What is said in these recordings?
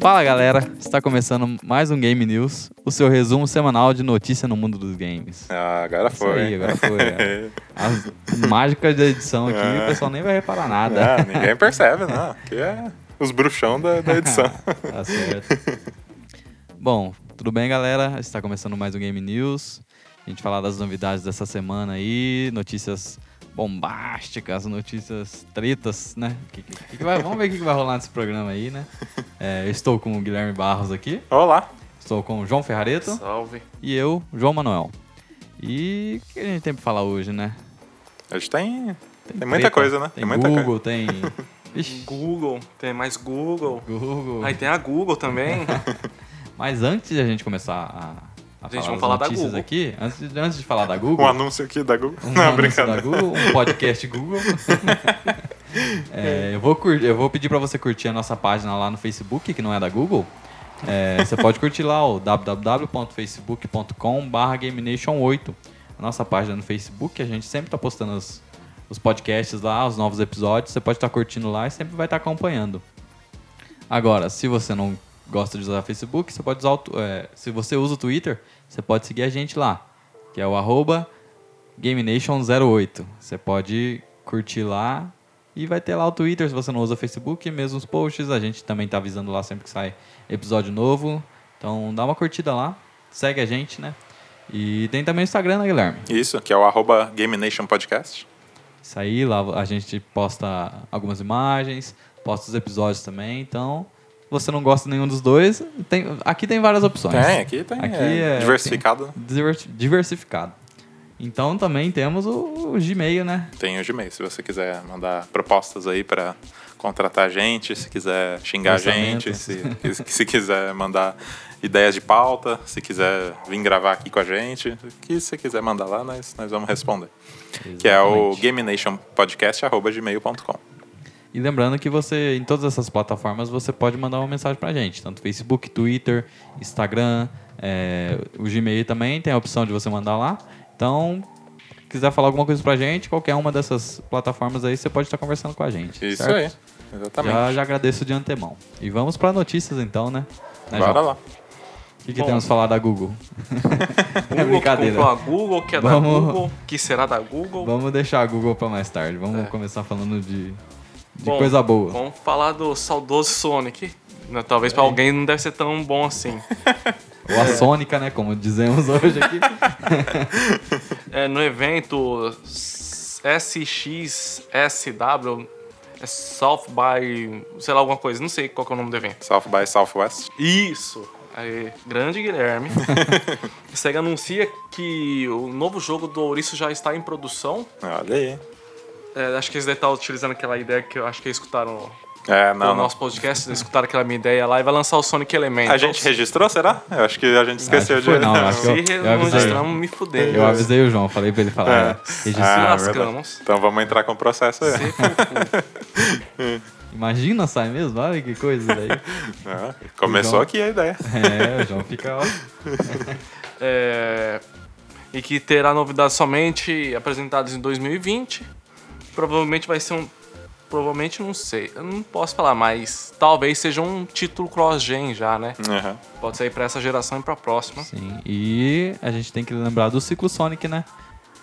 Fala galera, está começando mais um Game News, o seu resumo semanal de notícia no mundo dos games. Ah, agora Isso foi. aí, agora foi. é. As mágicas da edição aqui, É. o pessoal nem vai reparar nada. Ah, ninguém percebe, não. Aqui é os bruxão da, da edição. Tá certo. Bom, tudo bem, galera? Está começando mais um Game News. A gente falar das novidades dessa semana aí, notícias bombásticas, notícias tretas, né? Que- que- que vai- vamos ver o que que vai rolar nesse programa aí, né? É, eu estou com o Guilherme Barros aqui, Olá. estou com o João Ferrareto Salve. e eu, João Manuel. E o que a gente tem pra falar hoje, né? Hoje tem, Tem, tem muita coisa, né? Tem, muita Google, tem. Ixi, Google, tem mais Google. Google. Aí tem a Google também. Mas antes de a gente começar a, Gente, vamos falar da Google. aqui, antes de, antes de falar da. Google, Um anúncio aqui da Google. um não, anúncio brincadeira. da Google, um podcast Google. É, eu, vou cur- eu vou pedir para você curtir a nossa página lá no Facebook, que não é da Google. É, você pode curtir lá o www.facebook.com.br GameNation8, a nossa página no Facebook. A gente sempre está postando os, os podcasts lá, os novos episódios. Você pode estar curtindo lá e sempre vai estar acompanhando. Agora, se você não gosta de usar Facebook, você pode usar o, é, se você usa o Twitter, você pode seguir a gente lá, que é o arroba GameNation08. Você pode curtir lá e vai ter lá o Twitter se você não usa o Facebook, mesmo os posts, a gente também tá avisando lá sempre que sai episódio novo. Então dá uma curtida lá, segue a gente, né? E tem também o Instagram, né, Guilherme? Isso, que é o arroba Game Nation Podcast. Isso aí, lá a gente posta algumas imagens, posta os episódios também, então você não gosta de nenhum dos dois, tem, aqui tem várias opções. Tem, aqui tem. Aqui é é- diversificado. Diver- diversificado. Então também temos o, o Gmail, né? Tem o Gmail, se você quiser mandar propostas aí pra contratar a gente, se quiser xingar a gente, se, se quiser mandar ideias de pauta, se quiser vir gravar aqui com a gente, o que você quiser mandar lá, nós, nós vamos responder. Que é o Exatamente. gamenationpodcast.gmail.com. E lembrando que você, em todas essas plataformas, você pode mandar uma mensagem pra gente. Tanto Facebook, Twitter, Instagram, é, o Gmail também tem a opção de você mandar lá. Então, quiser falar alguma coisa pra gente, qualquer uma dessas plataformas aí, você pode estar conversando com a gente. Isso certo? aí, exatamente. Já, já agradeço de antemão. E vamos pra notícias então, né? Né, Bora lá. O que, que Bom. temos falar da Google? Google brincadeira. que a Google, que é Vamos- da Google, que será da Google. Vamos deixar a Google pra mais tarde. Vamos É. começar falando de, de Bom, coisa boa. Vamos falar do saudoso Sonic. Né, Talvez pra alguém não deve ser tão bom assim. Ou a Sônica, né? Como dizemos hoje aqui. É, no evento SXSW, é South by, sei lá, alguma coisa, não sei qual que é o nome do evento. South by Southwest. Isso! Aí, grande Guilherme. A SEGA anuncia que o novo jogo do Ouriço já está em produção. Olha aí. É, acho que eles devem estar utilizando aquela ideia que eu acho que eles escutaram É, no não, não. nosso podcast, eles escutaram aquela minha ideia lá e vai lançar o Sonic Elementos. A gente registrou, será? Eu acho que a gente esqueceu foi, de... não, acho que eu- Se eu registramos, me fudei. Eu avisei o João, falei pra ele falar. É. É. Se Ah, verdade. Então vamos entrar com o processo aí. Se. Imagina, sai mesmo? Olha que coisa daí. É, começou João. aqui a ideia. É, o João fica. Ó, É, e que terá novidades somente apresentadas em 2020. Provavelmente vai ser um. Provavelmente não sei. Eu não posso falar, mas talvez seja um título cross-gen já, né? Uhum. Pode sair pra essa geração e pra próxima. sim. E a gente tem que lembrar do ciclo Sonic, né?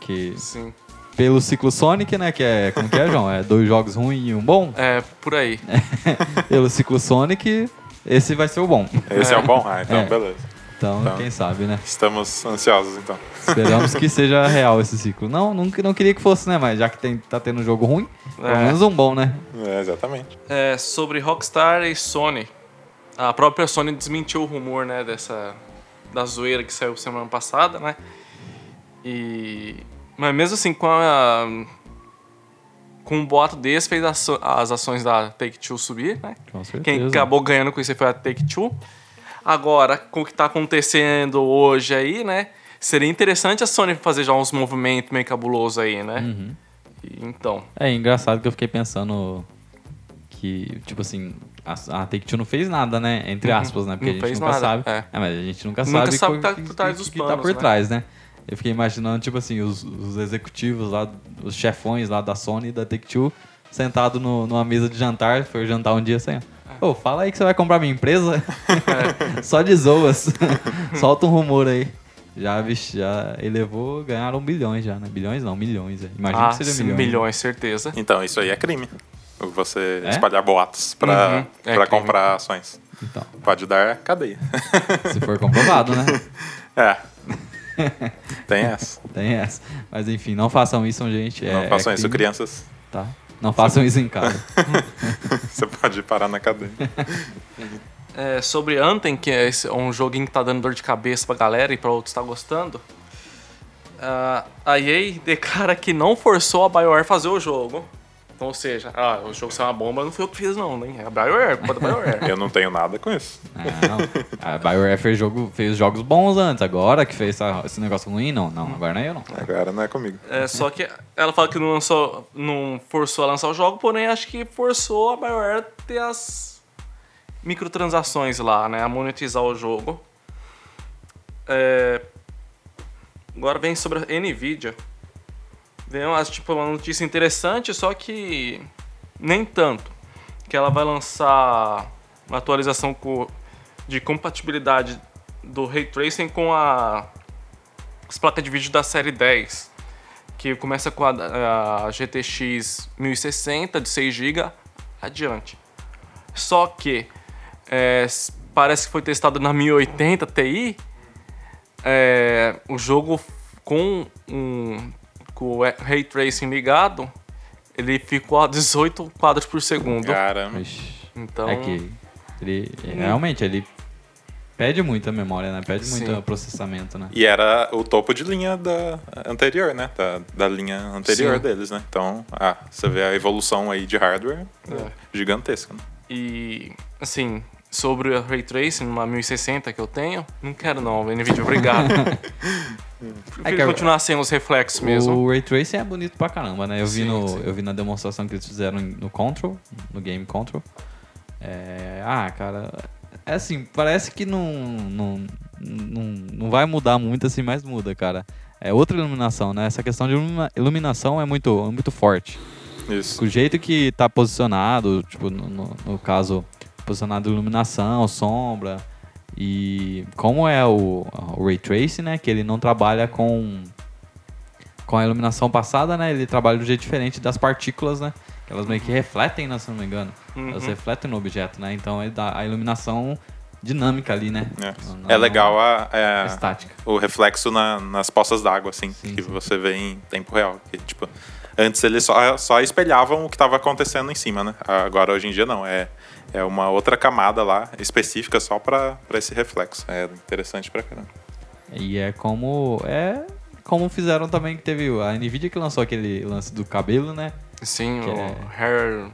Que Sim. pelo ciclo Sonic, né? Que é. Como que é, João? É dois jogos ruins e um bom? É, por aí. pelo ciclo Sonic, esse vai ser o bom. Esse é, o bom? Ah, então É. beleza. Então, Então. quem sabe, né? Estamos ansiosos, então. Esperamos que seja real esse ciclo. Não, não, não queria que fosse, né? Mas já que tem, tá tendo um jogo ruim, pelo É. menos um bom, né? É, exatamente. É, sobre Rockstar e Sony. A própria Sony desmentiu o rumor, né, dessa da zoeira que saiu semana passada, né? E mas mesmo assim, com a com um boato desse fez as, as ações da Take-Two subir, né? Com certeza. Quem acabou ganhando com isso foi a Take-Two. Agora, com o que tá acontecendo hoje aí, né? Seria interessante a Sony fazer já uns movimentos meio cabulosos aí, né? Uhum. E, então, É engraçado que eu fiquei pensando que, tipo assim, a, a Take-Two não fez nada, né? Entre Uhum. aspas, né? Porque Não a gente nunca nada, sabe. é. mas a gente nunca, Nunca sabe sabe o o que tá por trás dos que tá panos, por né? trás, né? Eu fiquei imaginando, tipo assim, os, os executivos lá, os chefões lá da Sony e da Take-Two sentado no- numa mesa de jantar, foi jantar um dia assim, Ô, fala aí que você vai comprar minha empresa. Só de zoas. Solta um rumor aí. Já, vixe, já elevou, ganharam bilhões já, né? Bilhões não, milhões. é. Imagina Ah, que seria sim, milhões. milhões, certeza. Então, isso aí é crime. Você É? espalhar boatos pra, Uhum, é comprar ações. Então, Pode dar cadeia. se for comprovado, né? é. Tem essa. Tem essa. Mas enfim, não façam isso, gente. É, Não façam é isso, crime, crianças. Tá? Não façam isso em casa. Você pode parar na cadeia. É, sobre Anthem, que é esse- um joguinho que tá dando dor de cabeça pra galera e pra outros tá gostando. ah, a EA declara que não forçou a BioWare a fazer o jogo. Então, ou seja, ah, o jogo saiu uma bomba, não foi eu que fiz não, nem é a BioWare, culpa da BioWare. Eu não tenho nada com isso. Não, a BioWare fez, jogo, fez jogos bons antes, agora que fez essa- esse negócio ruim, não. Não, agora não é eu não. Agora não é comigo. É, só que ela fala que não, lançou, não forçou a lançar o jogo, porém acho que forçou a BioWare a ter as microtransações lá, né? A monetizar o jogo. É, Agora vem sobre a Nvidia. Vem uma, tipo, uma notícia interessante, só que nem tanto. Que ela vai lançar uma atualização de compatibilidade do Ray Tracing com a as placas de vídeo da série 10, que começa com a, a GTX 1060 de 6 GB adiante. Só que é, parece que foi testado na 1080 Ti, é, o jogo com, um, com o Ray Tracing ligado, ele ficou a 18 quadros por segundo. Caramba. Então, É que ele, realmente, ele pede muita memória, né? Pede Sim. muito processamento, né? E era o topo de linha da anterior, né? Da, da linha anterior Sim. deles, né? Então, ah, você vê a evolução aí de hardware É. gigantesca. Né? E, assim, sobre o Ray Tracing, uma 1060 que eu tenho, não quero não, NVIDIA, obrigado. Prefiro que a- continuar sem os reflexos mesmo. O Ray Tracing é bonito pra caramba, né? Eu vi, Sim, no, sim. eu vi na demonstração que eles fizeram no Control, no Game Control. É, ah, cara, é assim, parece que não, não, não, não vai mudar muito assim, mas muda, cara. É outra iluminação, né? Essa questão de ilumina- iluminação é muito, é muito forte. Isso. O jeito que tá posicionado, tipo, no, no- no caso, posicionado iluminação, sombra, e como é o, o Ray Tracing, né? Que ele não trabalha com, com a iluminação passada, né? Ele trabalha de um jeito diferente das partículas, né? Que elas meio que refletem, né, se não me engano. Elas Uhum. refletem no objeto, né? Então ele dá a iluminação dinâmica ali, né? É, Não- é legal a, é, Estática. o reflexo na- nas poças d'água, assim, Sim, que sim. você vê em tempo real. Que, tipo, antes eles só, só espelhavam o que estava acontecendo em cima, né? Agora, hoje em dia, não. É, é uma outra camada lá, específica só para esse reflexo. É interessante pra caramba. E é como. É como fizeram também que teve a Nvidia que lançou aquele lance do cabelo, né? Sim, Que o é- hair...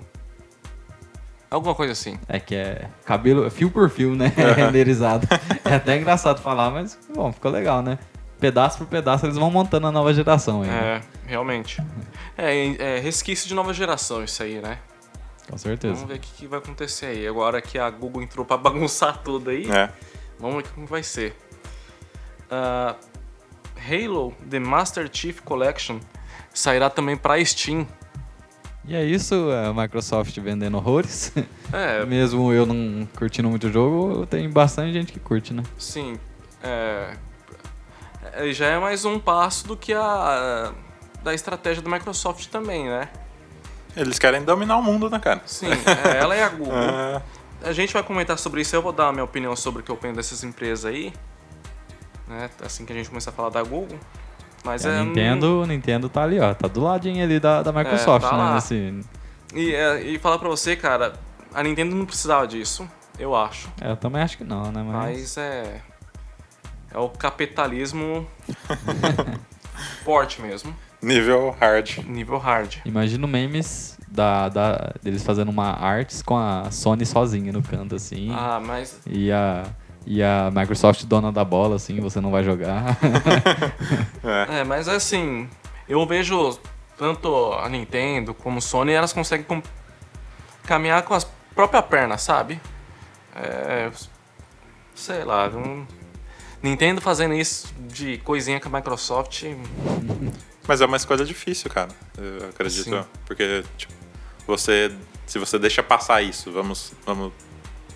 Alguma coisa assim. É que é cabelo, fio por fio, né? Renderizado. É até engraçado falar, mas bom, ficou legal, né? Pedaço por pedaço eles vão montando a nova geração aí. né? É, realmente. É, é resquício de nova geração isso aí, né? Com certeza. Vamos ver o que, que vai acontecer aí. Agora que a Google entrou pra bagunçar tudo aí, É. vamos ver como vai ser. Ah, Halo The Master Chief Collection sairá também pra Steam. E é isso, a Microsoft vendendo horrores. É, Mesmo eu não curtindo muito o jogo, tem bastante gente que curte, né? sim. É, é, já é mais um passo do que a da estratégia da Microsoft também, né? Eles querem dominar o mundo, né, cara? Sim, é, ela e a Google. É, A gente vai comentar sobre isso, eu vou dar a minha opinião sobre o que eu penso dessas empresas aí. Né? Assim que a gente começar a falar da Google. Mas a é. Nintendo, Nintendo tá ali, ó. Tá do ladinho ali da, da Microsoft, tá né? E, é, e falar pra você, cara, a Nintendo não precisava disso, eu acho. é, eu também acho que não, né? Mas, Mas é. É o capitalismo forte mesmo. Nível hard. Nível hard. imagina o memes da, da, deles fazendo uma arts com a Sony sozinha no canto, assim. Ah, mas. E a, e a Microsoft dona da bola, assim, você não vai jogar. É, mas assim. Eu vejo tanto a Nintendo como a Sony, elas conseguem com- caminhar com as próprias pernas, sabe? É. Sei lá, um, Nintendo fazendo isso de coisinha com a Microsoft. Mas é uma escolha difícil, cara. Eu acredito. Sim. Porque, tipo, você se você deixa passar isso, vamos, vamos,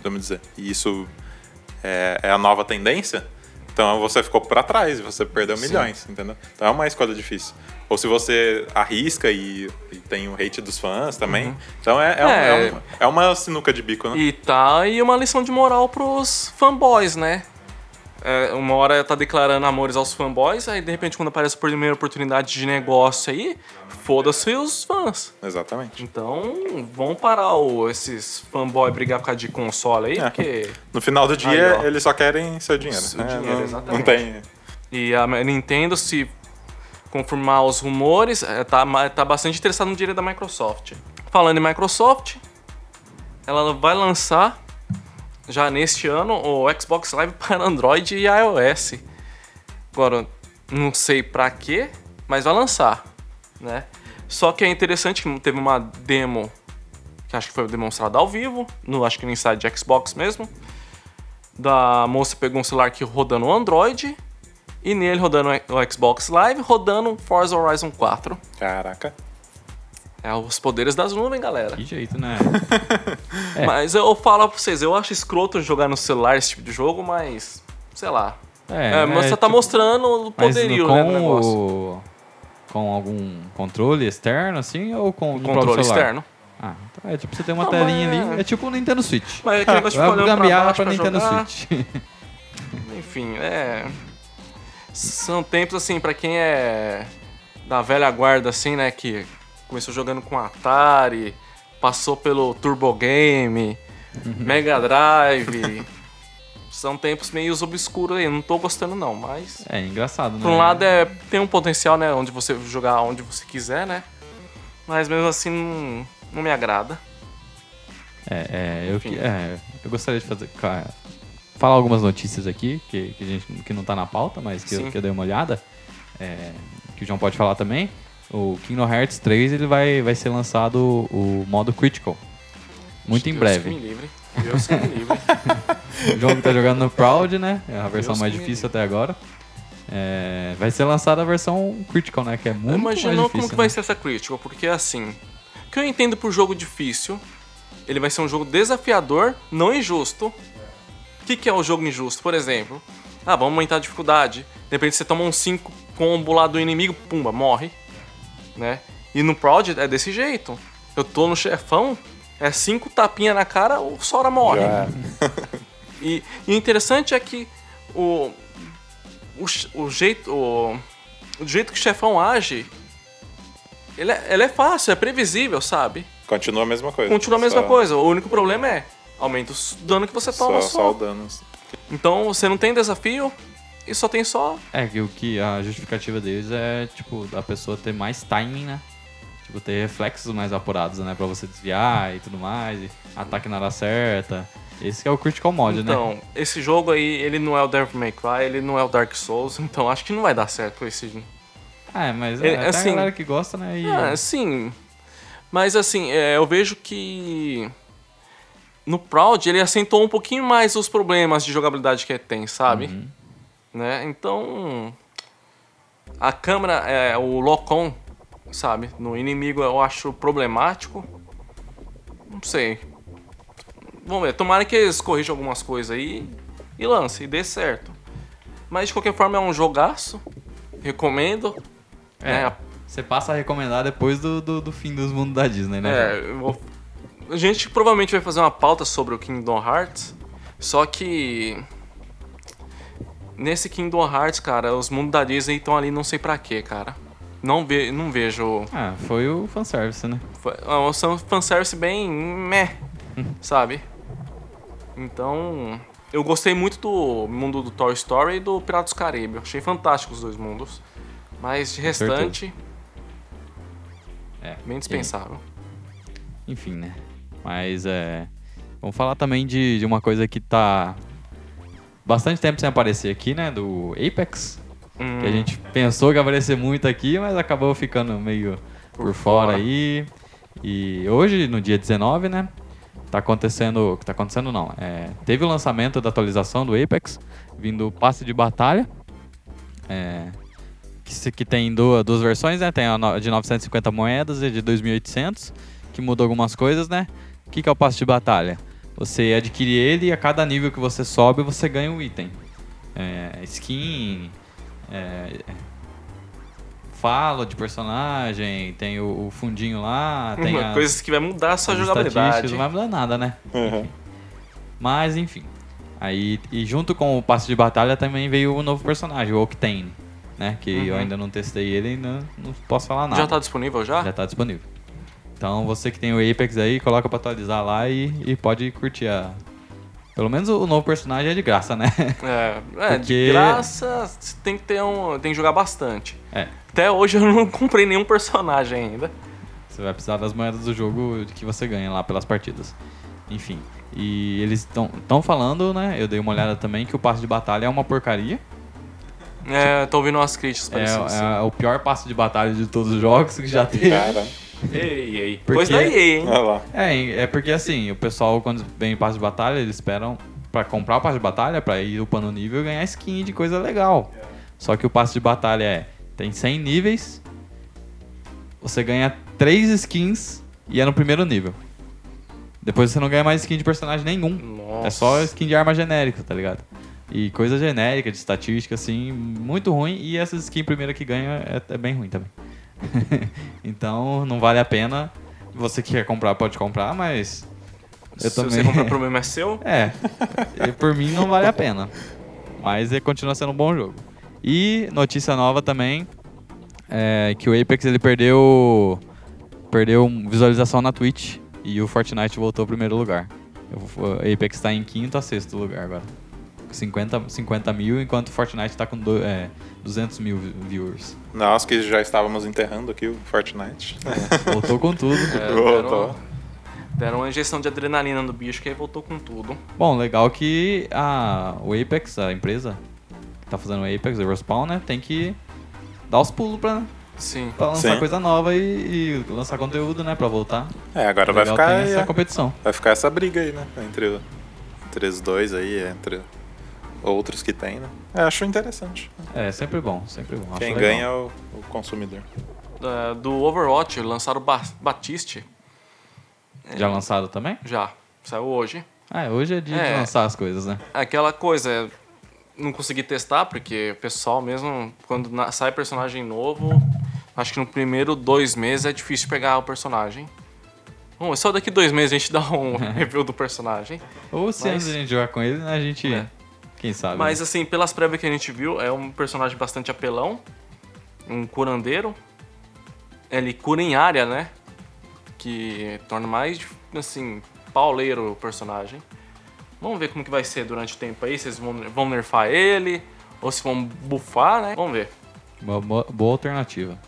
vamos dizer, e isso é, é a nova tendência, então você ficou para trás e você perdeu milhões, entendeu? Então é uma escolha difícil. Ou se você arrisca e, e tem o hate dos fãs também. Então é, é, um- É. é um- é uma sinuca de bico, né? E tá aí uma lição de moral pros fanboys, né? É, uma hora tá declarando amores aos fanboys, aí de repente quando aparece a primeira oportunidade de negócio aí, foda-se os fãs. Exatamente. Então, vão parar o, esses fanboy brigar por causa de console aí, É. porque... No final do dia, Aí, eles só querem seu dinheiro. Seu né? dinheiro, não, exatamente. não tem. E a Nintendo, se confirmar os rumores, é, tá, tá bastante interessada no dinheiro da Microsoft. Falando em Microsoft, ela vai lançar já neste ano o Xbox Live para Android e iOS. Agora, não sei pra quê, mas vai lançar, né? Só que é interessante que teve uma demo que acho que foi demonstrada ao vivo, no acho que no inside de Xbox mesmo. Da moça pegou um celular que rodando o Android e nele rodando o Xbox Live, rodando Forza Horizon 4. Caraca. É os poderes das nuvens, galera. Que jeito, né? É. Mas eu falo pra vocês, eu acho escroto jogar no celular esse tipo de jogo, mas. Sei lá. É, mas você tá tipo, mostrando o poderio, com né, do negócio. o- Com algum controle externo, assim, ou com o Controle externo. Ah, então é tipo, você tem uma Não, telinha mas- ali, é tipo o Nintendo Switch. Mas é aquele negócio de pra gambiarra pra pra Nintendo jogar. Switch. Enfim, é. São tempos assim, pra quem é da velha guarda, assim, né? Que começou jogando com Atari, passou pelo Turbo Game, Mega Drive. São tempos meio obscuros aí, não tô gostando não, mas. É engraçado, né? Por um lado é, tem um potencial, né? Onde você jogar onde você quiser, né? Mas mesmo assim não, não me agrada. É, é, eu, é, eu gostaria de fazer. ca- Falar algumas notícias aqui, que, que, a gente, que não tá na pauta, mas que, eu, que eu dei uma olhada. é, que o João pode falar também. O Kingdom Hearts 3 ele vai, vai ser lançado o modo Critical. Muito em Deus breve. Que me livre. Deus que me livre. O que tá jogando no Proud, né? É a versão Deus mais difícil até agora. É, vai ser lançada a versão Critical, né? Que é muito mais Imagina difícil. como que vai né? ser essa Critical, porque assim, o que eu entendo por jogo difícil, ele vai ser um jogo desafiador, não injusto. O que, que é o jogo injusto? Por exemplo, ah, vamos aumentar a dificuldade. De repente você toma um 5 combo lá do inimigo, pumba, morre. Né? E no Proud é desse jeito. Eu tô no chefão, é 5 tapinha na cara, o Sora morre. Já- E, e o interessante é que o, o, o jeito o, o jeito que o chefão age, ele é, ele é fácil, é previsível, sabe? Continua a mesma coisa. Continua a mesma Só- coisa. O único problema é aumenta o dano que você Só, toma só, só. o dano. Então você não tem desafio e só tem só. É, que o que a justificativa deles é, tipo, a pessoa ter mais timing, né? Tipo, ter reflexos mais apurados, né? Pra você desviar e tudo mais, e ataque na hora certa. Esse é o Critical Mod, né? Então, esse jogo aí, ele não é o Devil May Cry, ele não é o Dark Souls, então acho que não vai dar certo esse. É, mas É, é, assim- a galera que gosta, né? E... Ah, sim. Mas assim, é, eu vejo que no Proud ele acentuou um pouquinho mais os problemas de jogabilidade que ele tem, sabe? Uhum. Né? Então, a câmera, é, o lock-on, sabe? No inimigo eu acho problemático. Não sei. Vamos ver. Tomara que eles corrijam algumas coisas aí e lance, e dê certo. Mas de qualquer forma é um jogaço. Recomendo. É, né? você passa a recomendar depois do, do, do fim dos mundos da Disney, né? É, vou- a gente provavelmente vai fazer uma pauta sobre o Kingdom Hearts, só que nesse Kingdom Hearts, cara, os mundos da Disney estão ali não sei pra quê, cara. Não, ve não vejo. Ah, foi o fanservice, né? foi- um são fanservice bem meh, sabe? Então, eu gostei muito do mundo do Toy Story e do Piratas do Caribe. Eu achei fantástico os dois mundos. Mas de restante, É. bem dispensável. Enfim, né? Mas é. Vamos falar também de, de uma coisa que tá bastante tempo sem aparecer aqui, né? Do Apex. Hum, Que a gente pensou que ia aparecer muito aqui, mas acabou ficando meio por, Por fora fora. aí. E hoje, no dia 19, né? Tá acontecendo. Tá acontecendo não. É, teve o lançamento da atualização do Apex, vindo o passe de batalha. É, que, que tem duas, duas versões, né? Tem a de 950 moedas e a de 2.800. que muda algumas coisas, né? O que, que é o passe de batalha? Você adquire ele e a cada nível que você sobe, você ganha um item. É, skin, é, fala de personagem, tem o, o fundinho lá, tem Uma as, coisa que vai mudar a sua jogabilidade. não vai mudar nada, né? Uhum. Mas enfim. Aí, e junto com o passe de batalha também veio o novo personagem, o Octane, né? Que eu Uhum. ainda não testei ele e ainda não posso falar nada. Já tá disponível já? Já tá disponível. Então você que tem o Apex aí, coloca pra atualizar lá e, e pode curtir a. Pelo menos o novo personagem é de graça, né? É, é Porque- de graça, você tem que ter um. Tem que jogar bastante. É. Até hoje eu não comprei nenhum personagem ainda. Você vai precisar das moedas do jogo que você ganha lá pelas partidas. Enfim. E eles estão falando, né? Eu dei uma olhada também que o passe de batalha é uma porcaria. É, tô ouvindo umas críticas É, parecidas. é o pior passe de batalha de todos os jogos que já teve. Cara, Ei, ei. Porque- Coisa da EA, hein? olha lá. É, é porque assim, o pessoal quando vem passe de batalha, eles esperam pra comprar o passe de batalha, pra ir upando o nível e ganhar skin de coisa legal. Só que o passe de batalha é, tem 100 níveis, você ganha 3 skins e é no primeiro nível. Depois você não ganha mais skin de personagem nenhum. Nossa. É só skin de arma genérica, tá ligado? E coisa genérica, de estatística, assim, muito ruim. E essa skin primeira que ganha é, é bem ruim também. então, não vale a pena. Você que quer comprar, pode comprar, mas. Eu Se também. você comprar, o problema é seu. É, e por mim não vale a pena. Mas ele continua sendo um bom jogo. E notícia nova também é que o Apex ele perdeu perdeu visualização na Twitch e o Fortnite voltou ao primeiro lugar. O Apex está em quinto a sexto lugar agora. 50, 50 mil, enquanto o Fortnite está com do, é, 200 mil viewers. Nós que já estávamos enterrando aqui o Fortnite. Voltou com tudo. É, Voltou. deram, uma injeção de adrenalina no bicho que aí voltou com tudo. Bom, legal que a, o Apex, a empresa que tá fazendo o Apex, o Respawn, né, tem que dar os pulos pra, Sim. pra lançar Sim. coisa nova e, e lançar conteúdo, né, pra voltar. É, agora vai Legal, ficar, tem essa é, competição. vai ficar essa briga aí, né? Entre, entre os dois aí, entre outros que tem, né? É, acho interessante. É, sempre bom, sempre bom. acho Quem legal. ganha é o, o consumidor. É, do Overwatch, lançaram o ba Batiste. Já lançado também? Já. Saiu hoje. Ah, hoje é dia de É. lançar as coisas, né? Aquela coisa, é, não consegui testar, porque o pessoal mesmo, quando na- sai personagem novo, acho que no primeiro dois meses é difícil pegar o personagem. Bom, só daqui dois meses a gente dá um review do personagem. Ou se Mas- antes a gente jogar com ele, né, a gente... É. Quem sabe? Mas né? assim, pelas prévias que a gente viu, é um personagem bastante apelão. Um curandeiro. Ele cura em área, né? Que torna mais, assim, pauleiro o personagem. Vamos ver como que vai ser durante o tempo aí. Se eles vão, vão nerfar ele. Ou se vão buffar, né? Vamos ver. Uma boa, boa alternativa.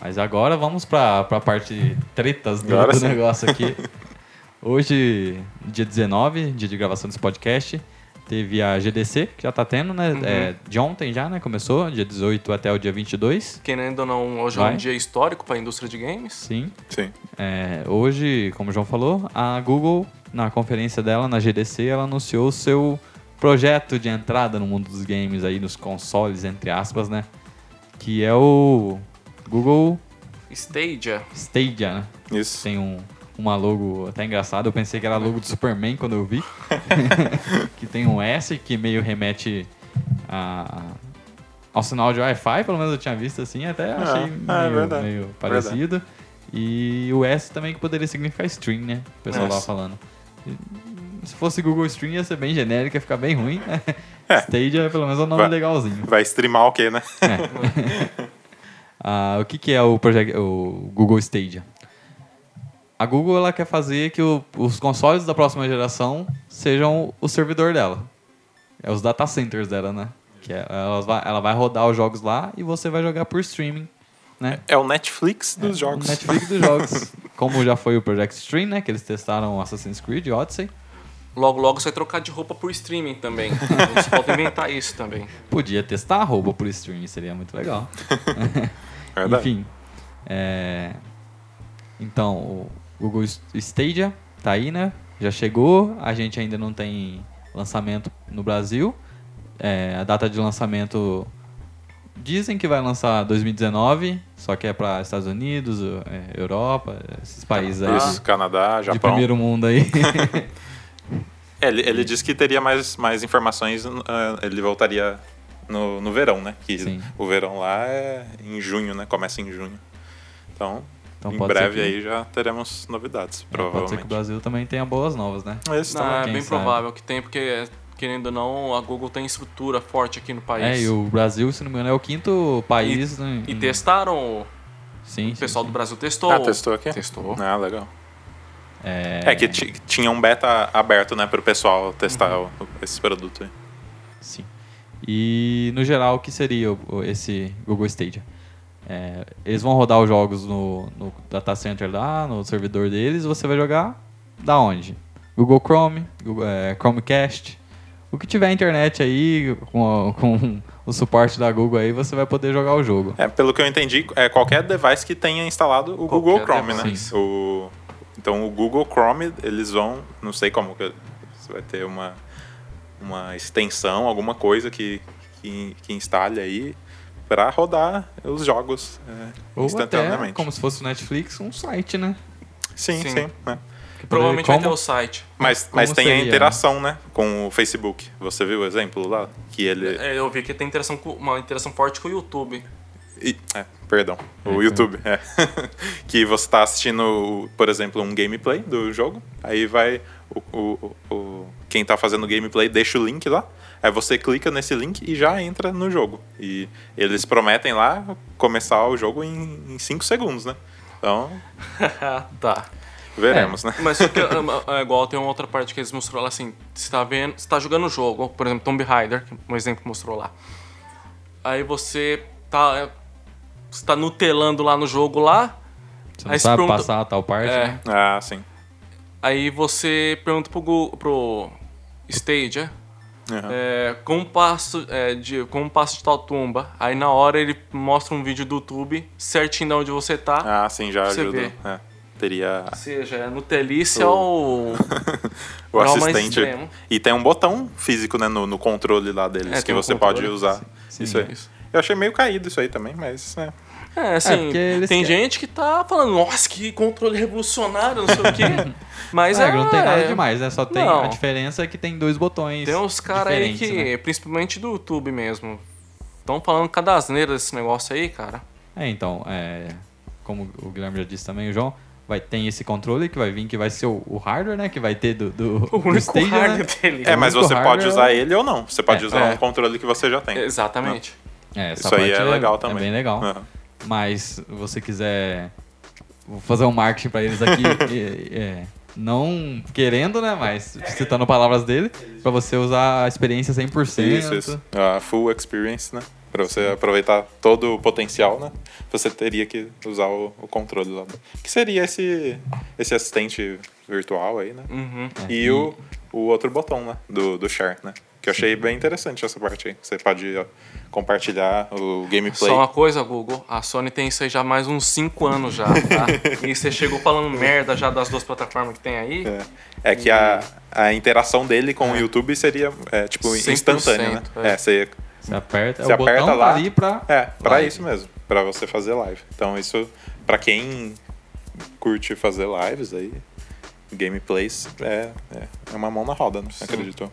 Mas agora vamos pra, pra parte tretas do, do negócio aqui. Hoje, dia 19, dia de gravação desse podcast, teve a GDC, que já tá tendo, né? Uhum. É, de ontem já, né? Começou, dia 18 até o dia 22. Querendo ou não, hoje é Vai. um dia histórico para a indústria de games. Sim. Sim. É, hoje, como o João falou, a Google, na conferência dela, na GDC, ela anunciou o seu projeto de entrada no mundo dos games aí, nos consoles, entre aspas, né? Que é o Google Stadia. Stadia, né? Isso. Tem um, uma logo até engraçada. Eu pensei que era logo de Superman quando eu vi. que tem um S que meio remete a, ao sinal de Wi-Fi, pelo menos eu tinha visto assim, até achei ah, é meio, verdade. meio parecido. E o S também que poderia significar stream, né? O pessoal Nossa. tava falando. Se fosse Google Stream ia ser bem genérico, ia ficar bem ruim. né? É. Stadia pelo menos é um nome Vai- legalzinho. Vai streamar o quê, né? Ah, o que, que é o, o Google Stadia? A Google ela quer fazer que o- os consoles da próxima geração sejam o servidor dela. É os data centers dela, né? Que é, ela, vai, ela vai rodar os jogos lá e você vai jogar por streaming, né? É o Netflix dos É, jogos. o Netflix dos jogos. Como já foi o Project Stream, né? Que eles testaram Assassin's Creed Odyssey. Logo, logo você vai trocar de roupa por streaming também. Eles podem inventar isso também. Podia testar a roupa por streaming, seria muito legal. Verdade. Enfim. é, Então, o Google Stadia tá aí, né? Já chegou. A gente ainda não tem lançamento no Brasil. É, a data de lançamento dizem que vai lançar 2019, só que é para Estados Unidos, é, Europa, esses países aí Isso, Canadá, de Japão. primeiro mundo aí. É, ele, ele disse que teria mais, mais informações, ah, ele voltaria no, no verão, né? Que Sim. o verão lá é em junho, né? Começa em junho. Então, Então em pode ser breve que- aí já teremos novidades, Pode ser que o provavelmente. Brasil também tenha boas novas, né? Esse Não, também. é bem sabe. provável que tem, porque, querendo ou não, a Google tem estrutura forte aqui no É, país. e o Brasil, se não me engano, é o quinto país. né, E em- testaram, Sim, o sim, pessoal sim. do Brasil testou. Ah, testou aqui? Testou. Ah, legal. É, É, que ti- tinha um beta aberto, né, pro pessoal testar Uhum. o- esse produto aí. Sim. E no geral, o que seria o- o- esse Google Stadia? É, eles vão rodar os jogos no, no data center lá, no servidor deles, e você vai jogar da onde? Google Chrome, Google, é, Chromecast. O que tiver internet aí, com, a- com o suporte da Google aí, você vai poder jogar o jogo. É, pelo que eu entendi, é qualquer device que tenha instalado o Qualquer Google Chrome, né? device. O, então o Google Chrome, eles vão, não sei como que você vai ter uma uma extensão, alguma coisa que que, que instale aí para rodar os jogos é, Ou até, instantaneamente. como se fosse o Netflix, um site, né? Sim, sim. Sim. né? Que provavelmente vai Como- ter o site. Mas, Como mas tem a seria, né? interação, né, com o Facebook. Você viu o exemplo lá? Que ele. É, eu vi que tem interação com, uma interação forte com o YouTube. E- é, perdão, É, o YouTube. É. que você está assistindo, por exemplo, um gameplay do jogo, aí vai o, o, o- quem está fazendo o gameplay deixa o link lá, aí você clica nesse link e já entra no jogo. E eles prometem lá começar o jogo em 5 segundos, né? Então, tá. veremos, né? Mas só que, é, é igual tem uma outra parte que eles mostraram lá assim, você tá vendo, você tá jogando o jogo, por exemplo, Tomb Raider, que um exemplo que mostrou lá. Aí você tá é, você tá nutelando lá no jogo lá, Você não Aí você sabe pergunta- passar a tal parte, É. né? Ah, sim. Aí você pergunta pro, Gu- pro Stadia, Aham. é, como passo é, de como passo de tal tumba. Aí na hora ele mostra um vídeo do YouTube certinho de onde você tá. Ah, sim, já ajuda. É. Teria Ou seja, é Nutelice ao o grau mais assistente. E tem um botão físico, né, no, no controle lá deles, É, que um você controle. pode usar. Sim, isso aí. isso. Eu achei meio caído isso aí também, mas é. É, assim, eles tem querem- gente que tá falando, nossa, que controle revolucionário, não sei o quê. Mas É, é, não tem nada demais, né? Só tem Não. a diferença é que tem dois botões. Tem uns caras aí que, né? principalmente do YouTube mesmo, estão falando cada asneira desse negócio aí, cara. É, então, é, como o Guilherme já disse também, o João, vai ter esse controle que vai vir, que vai ser o, o hardware, né? Que vai ter do, do, O do único Stadia, né? hardware dele. É, mas você pode é usar ele ou não. Você pode É, usar é. um controle que você já tem. Exatamente. É, essa Isso aí parte é legal também. É bem legal. Aham. Mas se você quiser vou fazer um marketing pra eles aqui, é, é, não querendo, né? Mas citando palavras dele, pra você usar a experiência 100%. Isso, isso. A full experience, né? Pra você aproveitar todo o potencial, né? Você teria que usar o, o controle lá. Que seria esse, esse assistente virtual aí, né? Uhum. É, E o, o outro botão, né? Do, do share, né? Que eu achei bem interessante essa parte aí. Você pode ó, compartilhar o gameplay. Só uma coisa, Google, a Sony tem isso aí já há mais uns 5 anos já, tá? e você chegou falando merda já das duas plataformas que tem aí. É, é que a, a interação dele com o YouTube seria, é, tipo, 100%, instantânea, né? é. É, você Você aperta, Você o botão aperta tá lá. ali pra... É, pra Live. isso mesmo, pra você fazer live. Então isso, pra quem curte fazer lives aí, gameplays, é, é, é uma mão na roda, né? Acredito.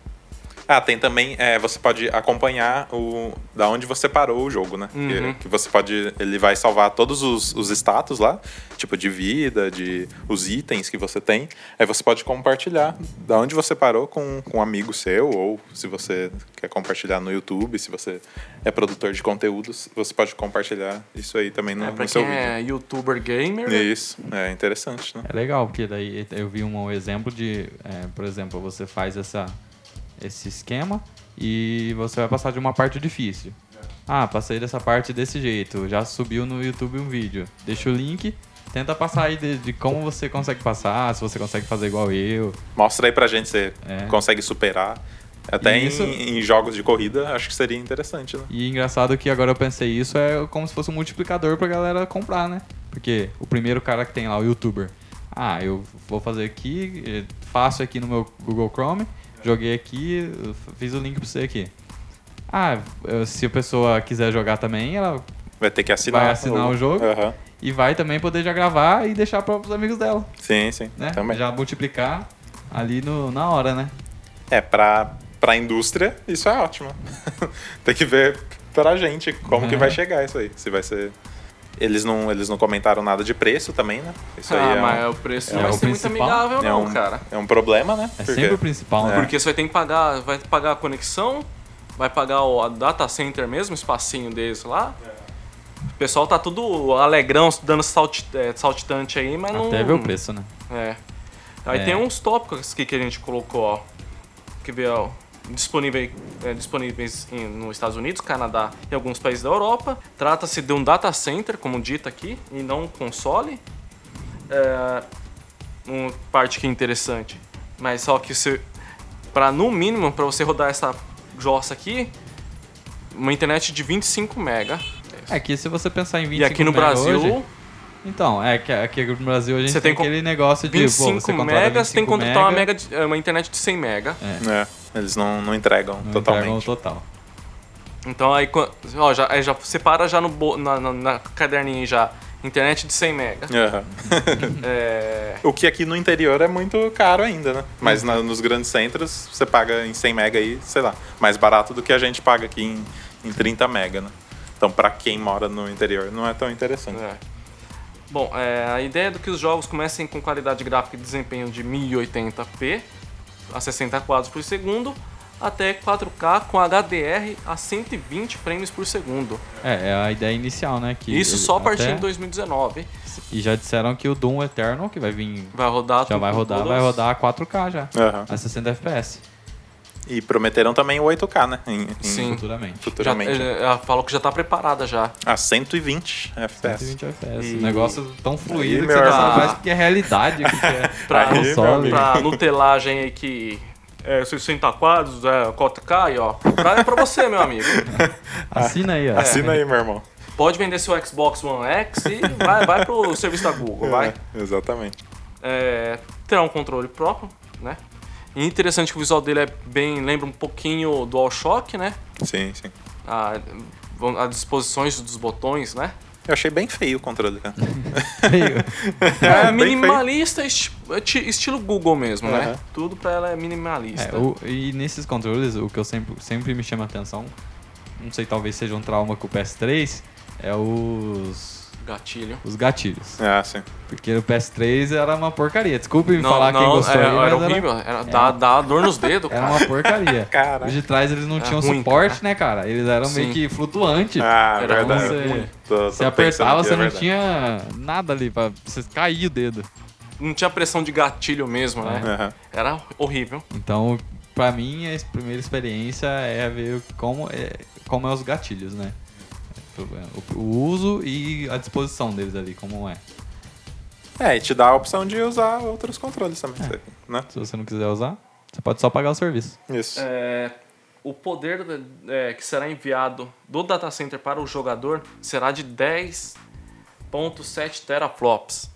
Ah, tem também, é, você pode acompanhar o da onde você parou o jogo, né? Uhum. Que, que você pode, ele vai salvar todos os, os status lá, tipo de vida, de os itens que você tem. Aí você pode compartilhar da onde você parou com, com um amigo seu, ou se você quer compartilhar no YouTube, se você é produtor de conteúdos, você pode compartilhar isso aí também no, É, pra no seu quem vídeo. é youtuber gamer, Isso, é interessante, né? É legal, porque daí eu vi um exemplo de, é, por exemplo, você faz essa, esse esquema e você vai passar de uma parte difícil. Ah, passei dessa parte desse jeito, já subiu no YouTube um vídeo. Deixa o link, tenta passar aí de, de como você consegue passar, se você consegue fazer igual eu. Mostra aí pra gente se você É. consegue superar. Até Isso- em, em jogos de corrida, acho que seria interessante, né? E engraçado que agora eu pensei isso é como se fosse um multiplicador pra galera comprar, né? Porque o primeiro cara que tem lá, o youtuber. Ah, eu vou fazer aqui, eh, faço aqui no meu Google Chrome, joguei aqui, fiz o link pra você aqui. Ah, se a pessoa quiser jogar também, ela Vai ter que assinar. Vai assinar o jogo. Aham. e vai também poder já gravar e deixar para os amigos dela, Sim, sim. né? Também. Já multiplicar ali no, na hora, né? É, pra, pra indústria, isso é ótimo. Tem que ver pra gente como que Uhum. vai chegar isso aí. Se vai ser. Eles não, eles não comentaram nada de preço também, né? Isso aí Ah, é, mas um, o preço é não vai o ser muito principal. amigável, é, não, um, cara. é um problema, né? É Porque- sempre o principal, né? Porque você vai ter que pagar, vai pagar a conexão, vai pagar o a data center mesmo, o espacinho deles lá. O pessoal tá tudo alegrão, dando salti, é, saltitante aí, mas não. Até ver o preço, né? É. Aí É. tem uns tópicos aqui que a gente colocou, ó. Que vê, ó. Disponíveis, é, disponíveis em- nos Estados Unidos, Canadá e alguns países da Europa. Trata-se de um data center, como dito aqui, e não um console. É, uma parte que é interessante. Mas só que você, para no mínimo, para você rodar essa jossa aqui, uma internet de 25 mega. É que se você pensar em 25 E aqui no mega Brasil, hoje- então, é que aqui no Brasil a gente Você tem, tem aquele negócio de pô, 25 você contrata megas, você tem que 25 contratar uma, mega, mega de- é, uma internet de 100 mega. É, eles não, não entregam não entregam totalmente. o total. Então aí, ó, já, aí já separa já no, bo- na, na, na caderninha aí já, internet de 100 mega. Aham. É, O que aqui no interior é muito caro ainda, né? Mas na- nos grandes centros você paga em 100 mega aí, sei lá, mais barato do que a gente paga aqui em, em 30 mega, né? Então pra quem mora no interior não é tão interessante. é. Bom, é, a ideia é do que os jogos comecem com qualidade gráfica e desempenho de 1080p a 60 quadros por segundo até 4K com HDR a 120 frames por segundo. É, é a ideia inicial, né? Que Isso só a partir até- de 2019. E já disseram que o Doom Eternal, que vai vir, Vai rodar já tudo- vai rodar, todas- vai rodar a 4K já. Aham. A 60 FPS, E prometeram também o 8K, né? Em, em- Sim. futuramente. Já, Futuramente. é, ela falou que já tá preparada já. A 120 FPS. 120 FPS. E- Um negócio tão fluido Aí, que você irmão. parece que é realidade. Que é Pra, console. nutelagem aí que é 60 quadros, é 4K aí, ó. Pra, é pra você, meu amigo. Assina aí, ó. Assina aí, meu irmão. Pode vender seu Xbox One X e vai, vai pro serviço da Google, vai. É, exatamente. É, terá um controle próprio, né? E interessante que o visual dele é bem. lembra um pouquinho do DualShock, né? Sim, sim. A- As disposições dos botões, né? Eu achei bem feio o controle, cara. Feio. É, bem minimalista, esti- esti- estilo Google mesmo, né? Aham. Tudo pra ela é minimalista. É, o- e nesses controles, o que eu sempre, sempre me chama a atenção, não sei, talvez seja um trauma com o PS3, é os, Gatilho. os gatilhos. Ah, sim. Porque o PS3 era uma porcaria. Desculpe me falar quem gostou é, aí, era mas horrível. Era, dá, dá dor nos dedos, Era cara. uma porcaria. Caraca. Os de trás eles não É tinham ruim, suporte, né, cara? Eles eram meio Sim. que flutuante. Ah, Era verdade. você- Tô- tô Você apertava, você é não verdade. tinha nada ali pra você cair o dedo. Não tinha pressão de gatilho mesmo, né? Aham. Era horrível. Então, pra mim, a primeira experiência é ver como é, como é os gatilhos, né? O, o uso e a disposição deles ali, como é. É, e te dá a opção de usar outros controles também, É. né? Se você não quiser usar, você pode só pagar o serviço. Isso. É, o poder é, que será enviado do data center para o jogador será de 10.7 teraflops.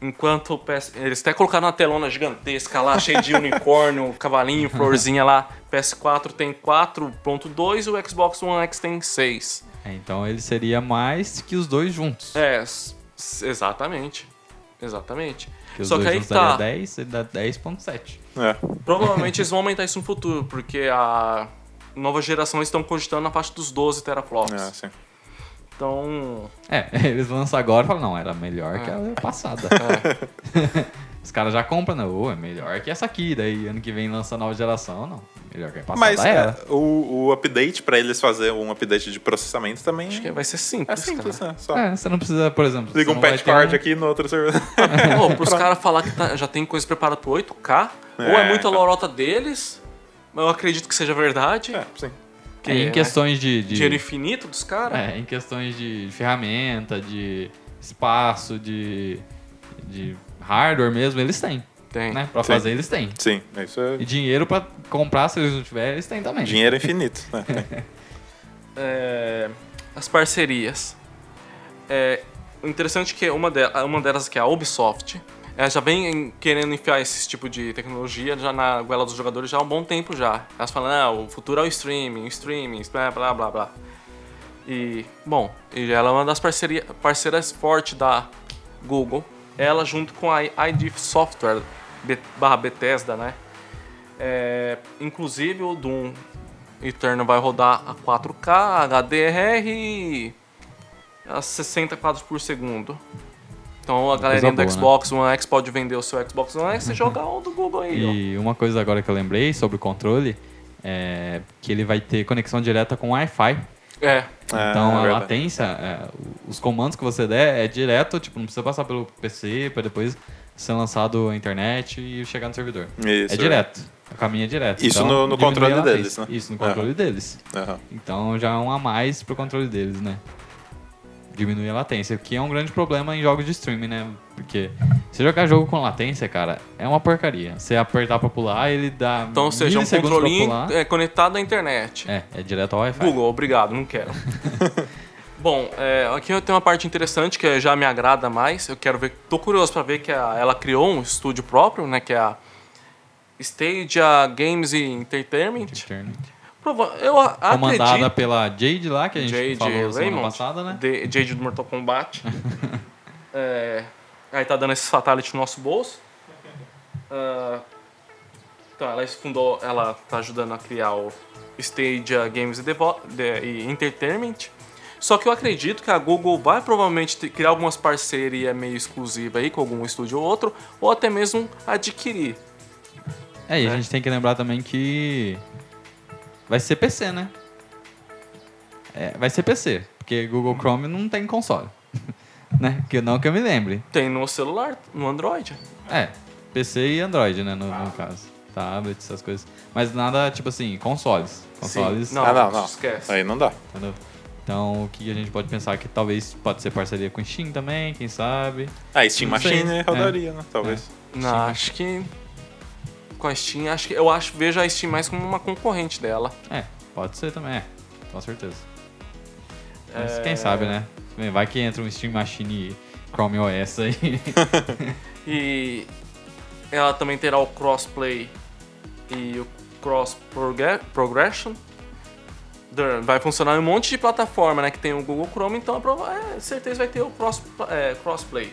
Enquanto o PS... eles até colocaram uma telona gigantesca lá, cheia de unicórnio, cavalinho, florzinha lá. PS4 tem 4.2 e o Xbox One X tem 6. É, então ele seria mais que os dois juntos. É, exatamente. Exatamente. Porque Só dois que aí tá. daria 10, ele dá 10.7. É. Provavelmente eles vão aumentar isso no futuro, porque a nova geração eles estão cogitando na faixa dos 12 teraflops. É, sim. Então, É, eles lançam agora e falam, não, era melhor que a passada. é, Os caras já compram, não, "Ô, é melhor que essa aqui. Daí ano que vem lança a nova geração, não. Melhor que a passada Mas era. é, o, o update, pra eles fazer um update de processamento também acho que vai ser é simples, simples, cara. né? Só É, você não precisa, por exemplo. liga um patch card um- aqui no outro servidor. Pô, pros caras falar que tá- já tem coisa preparada pro 8K, ou é É, muita lorota deles, mas eu acredito que seja verdade. é, sim. que, É, em né, questões de. de Dinheiro infinito dos caras. é, em questões de ferramenta, de espaço, de, de hardware mesmo, eles têm. Tem. Né? Pra Sim. fazer, eles têm. Sim, isso é E dinheiro pra comprar, se eles não tiverem, eles têm também. dinheiro infinito. Né? É, as parcerias. É, o interessante é que uma, de- uma delas, que é a Ubisoft, Ela já vem querendo enfiar esse tipo de tecnologia já na goela dos jogadores já há um bom tempo já. Elas falam, ah, o futuro é o streaming, o streaming, blá blá blá blá. E, bom, e ela é uma das parceria, parceiras fortes da Google. Ela junto com a ID Software barra Bethesda, né? É, inclusive o Doom Eternal vai rodar a 4K, HDR a 60 quadros por segundo. Então a galerinha do boa, né? Xbox One X pode vender o seu Xbox One X e jogar o do Google aí, ó. E uma coisa agora que eu lembrei sobre o controle é que ele vai ter conexão direta com Wi-Fi. É, É, Então a verdade. latência, é, os comandos que você der é direto, tipo, não precisa passar pelo PC para depois ser lançado à internet e chegar no servidor. Isso, é direto. O caminho é direto. Isso Então, no- no controle a deles, né? Isso, no controle deles. Aham. Então já é um a mais pro controle deles, né? Diminui a latência, que é um grande problema em jogos de streaming, né? Porque se jogar jogo com latência, cara, é uma porcaria. Você apertar pra pular, ele dá então seja um milissegundos pra controlinho é, conectado à internet. É, é direto ao Wi-Fi. Google, obrigado, não quero. Bom, é, aqui eu tenho uma parte interessante que já me agrada mais. Eu quero ver, tô curioso para ver que a- ela criou um estúdio próprio, né, que é a Stadia Games Entertainment. Prova- Eu a- Comandada acredito pela Jade lá, que a gente Jade falou semana Raymond, passada, né? de- Jade do Mortal Kombat. É, aí tá dando esses fatality no nosso bolso. Ah, então, ela fundou, ela tá ajudando a criar o Stadia Games e, Entertainment. Só que eu acredito que a Google vai provavelmente criar algumas parcerias meio exclusivas aí com algum estúdio ou outro, ou até mesmo adquirir. É, e a né? gente tem que lembrar também que vai ser PC, né? É, vai ser PC, porque Google Chrome não tem console. né? Que não que eu me lembre. Tem no celular, no Android. É, PC e Android, né, no, no caso. Tablet, essas coisas. Mas nada, tipo assim, consoles. Consoles, Sim. Não, ah, não, não. esquece. Aí não dá. entendeu? Então, o que a gente pode pensar é que talvez pode ser parceria com Steam também, quem sabe. Ah, Steam Não sei. Machine rodaria, né? Talvez. Não, acho que com a Steam, acho que eu acho vejo a Steam mais como uma concorrente dela. É, pode ser também, é. Com certeza. Mas É. quem sabe, né? Vai que entra um Steam Machine e Chrome OS aí. E ela também terá o crossplay e o cross progression. Vai funcionar em um monte de plataforma, né? Que tem o Google Chrome, então é prova- é, certeza vai ter o cross, é, crossplay.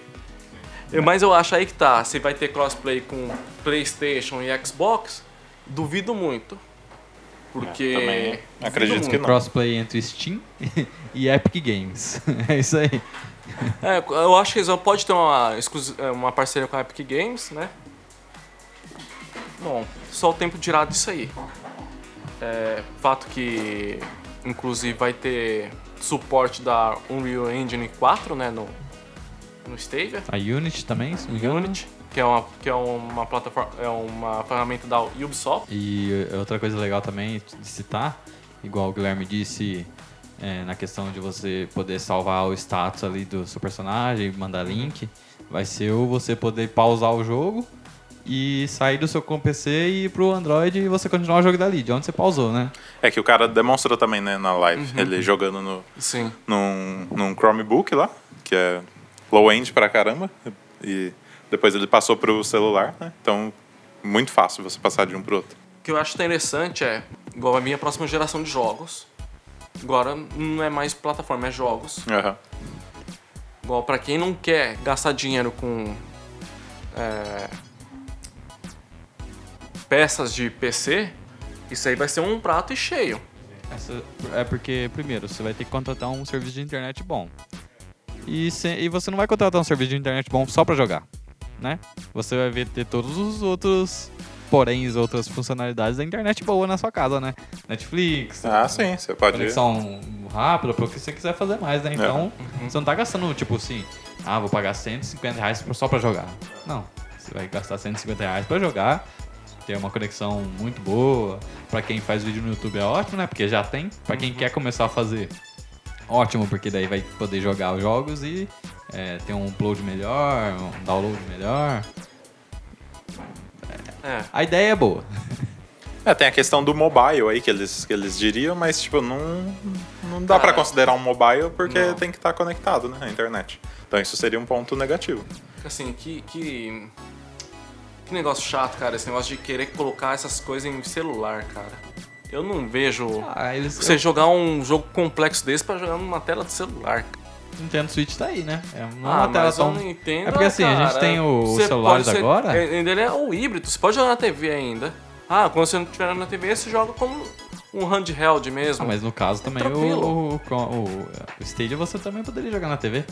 Eu- Mas eu acho aí que tá. Se vai ter crossplay com PlayStation e Xbox, duvido muito. Porque. também duvido acredito que não. Crossplay entre Steam e Epic Games. é isso aí. É, eu acho que eles pode ter uma, é, uma parceria com a Epic Games, né? Bom, só o tempo dirá disso aí. É, fato que, inclusive, vai ter suporte da Unreal Engine 4, né? No, no Stadia. A Unity também, se não. Unity, que é uma, que é uma plataforma, é uma ferramenta da Ubisoft. E outra coisa legal também de citar, igual o Guilherme disse, é, na questão de você poder salvar o status ali do seu personagem, mandar link, vai ser o você poder pausar o jogo e sair do seu com PC e ir pro Android e você continuar o jogo dali, de onde você pausou, né? É que o cara demonstrou também, né, na live, Uhum. ele jogando no, Sim. num, num Chromebook lá, que é low-end pra caramba, e depois ele passou pro celular, né? Então, muito fácil você passar de um pro outro. O que eu acho interessante é, igual a próxima geração de jogos. Agora não é mais plataforma, é jogos. Aham. Igual pra quem não quer gastar dinheiro com é, peças de PC, isso aí vai ser um prato e cheio. Essa- é porque, primeiro, você vai ter que contratar um serviço de internet bom. E, se- e você não vai contratar um serviço de internet bom só pra jogar, né? Você vai ver ter todos os outros, porém, as outras funcionalidades da internet boa na sua casa, né? Netflix, Ah, sim, você pode... conexão rápida, para o que você quiser fazer mais, né? Então, você não tá gastando, tipo assim, ah, vou pagar 150 reais só pra jogar. Não, você vai gastar 150 reais pra jogar, ter uma conexão muito boa. Pra quem faz vídeo no YouTube é ótimo, né? Porque já tem. Pra quem quer começar a fazer, ótimo, porque daí vai poder jogar os jogos e é, ter um upload melhor, um download melhor. É. A ideia é boa. É, tem a questão do mobile aí que eles, que eles diriam, mas tipo, não, não dá Cara, pra considerar um mobile porque não. tem que estar conectado, né, à internet. Então isso seria um ponto negativo. Assim, que, que. Que negócio chato, cara, esse negócio de querer colocar essas coisas em celular, cara. Eu não vejo Ah, eles, você jogar um jogo complexo desse pra jogar numa tela de celular. Nintendo Switch tá aí, né? É é ah, uma tela mas tão... eu não entendo. É porque assim, a gente cara. tem o- os Você celulares pode ser- agora. é, Ele é o híbrido, você pode jogar na TV ainda. Ah, quando você não estiver na TV, você joga como um handheld mesmo. Ah, mas no caso também tranquilo. o, o, o, o Stadia você também poderia jogar na TV.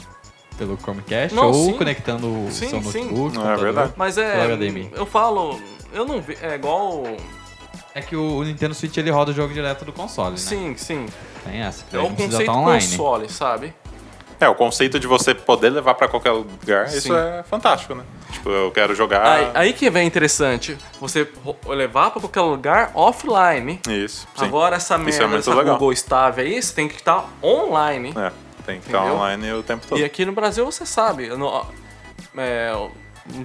Pelo Chromecast Não, ou sim. conectando o Sim, seu sim. notebook. Não, é verdade. Mas é. Eu falo. Eu não vi. É igual. É que o, o Nintendo Switch ele roda o jogo direto do console, né? Sim, sim. Tem essa. É o conceito online. console, sabe? É, o conceito de você poder levar pra qualquer lugar, isso Sim. é fantástico, né? Tipo, eu quero jogar. Aí, aí que vem interessante. Você levar pra qualquer lugar offline. Isso. sim. Agora essa Isso é merda, muito essa legal. Google Stave aí, você tem que estar online. É, tem que estar online o tempo todo. E aqui no Brasil você sabe, no, é, o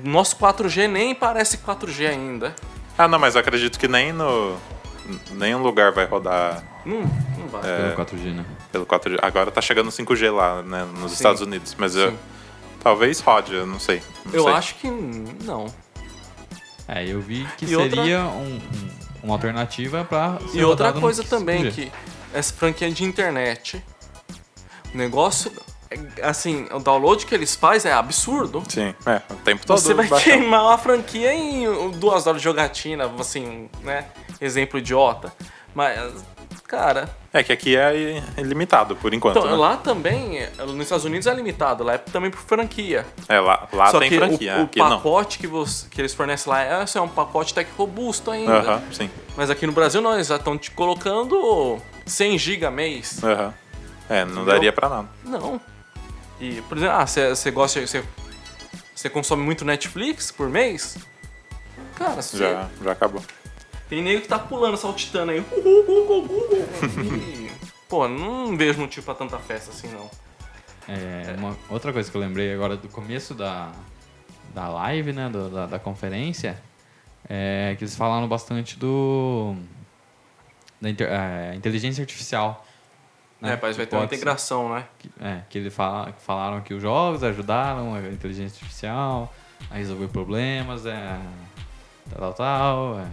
nosso 4G nem parece 4G ainda. Ah, não, mas eu acredito que nem no. Nenhum lugar vai rodar Não, não vai. É. Pelo 4G, né? pelo 4G. Agora tá chegando 5G lá, né, nos Sim. Estados Unidos. Mas eu, talvez rode, eu não sei. Não Eu sei. acho que não. É, eu vi que E seria outra- um- um- uma alternativa pra ser E outra coisa também, 5G. que essa franquia de internet, o negócio, assim, o download que eles fazem é absurdo. Sim, é, o tempo todo. Você vai baixando. queimar uma franquia em duas horas de jogatina, assim, né? Exemplo idiota. Mas, cara, É que aqui é ilimitado, por enquanto. então, né? lá também, nos Estados Unidos é limitado, lá é também por franquia. É, lá, lá Só tem que franquia, o, o aqui não. pacote que, você, que eles fornecem lá é, assim, é um pacote até que robusto ainda. Aham, sim. Mas aqui no Brasil não, eles já estão te colocando 100 GB mês. Aham. É, não Entendeu? daria pra nada. Não. E, por exemplo, ah, você gosta, você você consome muito Netflix por mês? Cara, você Já, já acabou. tem nego que tá pulando, saltitando aí. Google, Google, Google. E, pô, não vejo motivo pra tanta festa assim, não. É, uma outra coisa que eu lembrei agora do começo da, da live, né, do- da, da conferência, é que eles falaram bastante do da inter- é, inteligência artificial. Né, É, parece que vai ter uma ser- integração, né? que- é, que eles fala, falaram que os jogos ajudaram a inteligência artificial a resolver problemas, é, tal, tal, tal, é,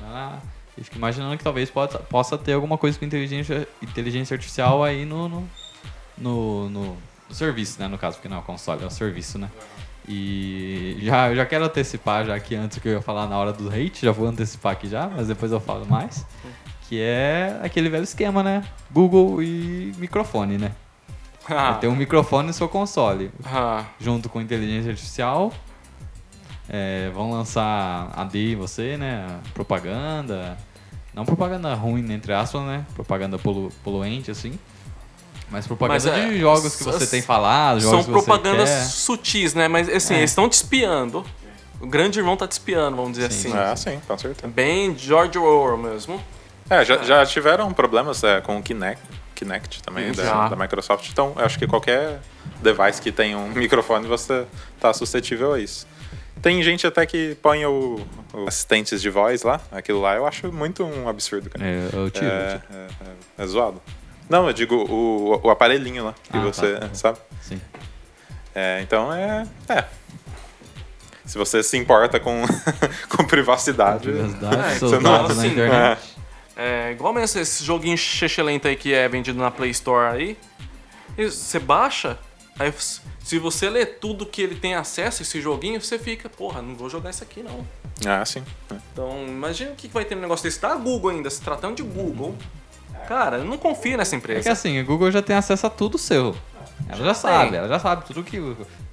tarará. e fico imaginando que talvez possa, possa ter alguma coisa com inteligência, inteligência artificial aí no, no, no, no- no serviço, né? No caso, porque não é o console, é o serviço, né? E já, eu já quero antecipar, já que antes que eu ia falar na hora do hate, já vou antecipar aqui já, mas depois eu falo mais. Que é aquele velho esquema, né? Google e microfone, né? Ah, Vai ter um microfone no seu console, ah, junto com inteligência artificial. É, vão lançar AD em você, né? Propaganda. Não propaganda ruim, entre aspas, né? Propaganda polu poluente, assim. Mas propaganda Mas, é, de jogos que você tem falado, são jogos que você propagandas quer. sutis, né? Mas assim, É. eles estão te espiando. O grande irmão tá te espiando, vamos dizer Sim. assim. Ah, sim, com certeza. Bem George Orwell mesmo. É, já, já tiveram problemas é, com o Kinect, Kinect também, da, da Microsoft. Então, eu acho que qualquer device que tenha um microfone, você tá suscetível a isso. Tem gente até que põe o, o assistentes de voz lá, aquilo lá eu acho muito um absurdo, cara. É, eu tiro, É, é, é- é zoado. Não, eu digo o, o aparelhinho lá, que Ah, você, tá. sabe? Sim. É, então é. É. Se você se importa com, com privacidade. Curiosidade, É, você não- na assim, internet. É igual mesmo esse joguinho lento aí que é vendido na Play Store aí. Você baixa, aí se você lê tudo que ele tem acesso, esse joguinho, você fica, porra, não vou jogar isso aqui não. Ah, sim. Então, imagina o que vai ter no negócio desse. Tá a Google ainda, se tratando de Google. Cara, eu não confio nessa É empresa. que assim, a Google já tem acesso a tudo seu. Ela já sabe, ela já sabe tudo que.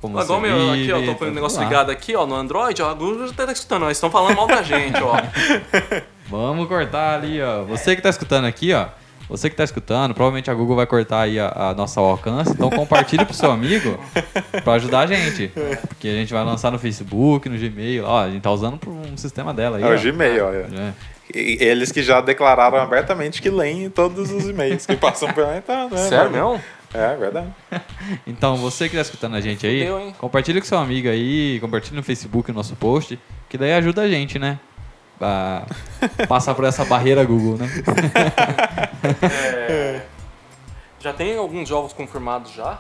Como você meu, aqui, vive, ó, tô com o negócio lá. ligado aqui, ó, no Android, ó, a Google já tá escutando, ó, eles estão falando mal da gente, ó. Vamos cortar ali, ó. Você que tá escutando aqui, ó. Você que tá escutando, provavelmente a Google vai cortar aí a, a nossa alcance. Então compartilhe pro seu amigo pra ajudar a gente. Porque a gente vai lançar no Facebook, no Gmail. Ó, a gente tá usando por um sistema dela aí. É ó. o Gmail, olha. É. E- Eles que já declararam abertamente que leem todos os e-mails que passam por lá. Então, né, Sério mesmo? É verdade. Então, você que tá escutando a gente aí, Fudeu, hein? compartilha com seu amigo aí, compartilha no Facebook o nosso post, que daí ajuda a gente, né? pra passar por essa barreira Google, né? Já tem alguns jogos confirmados já,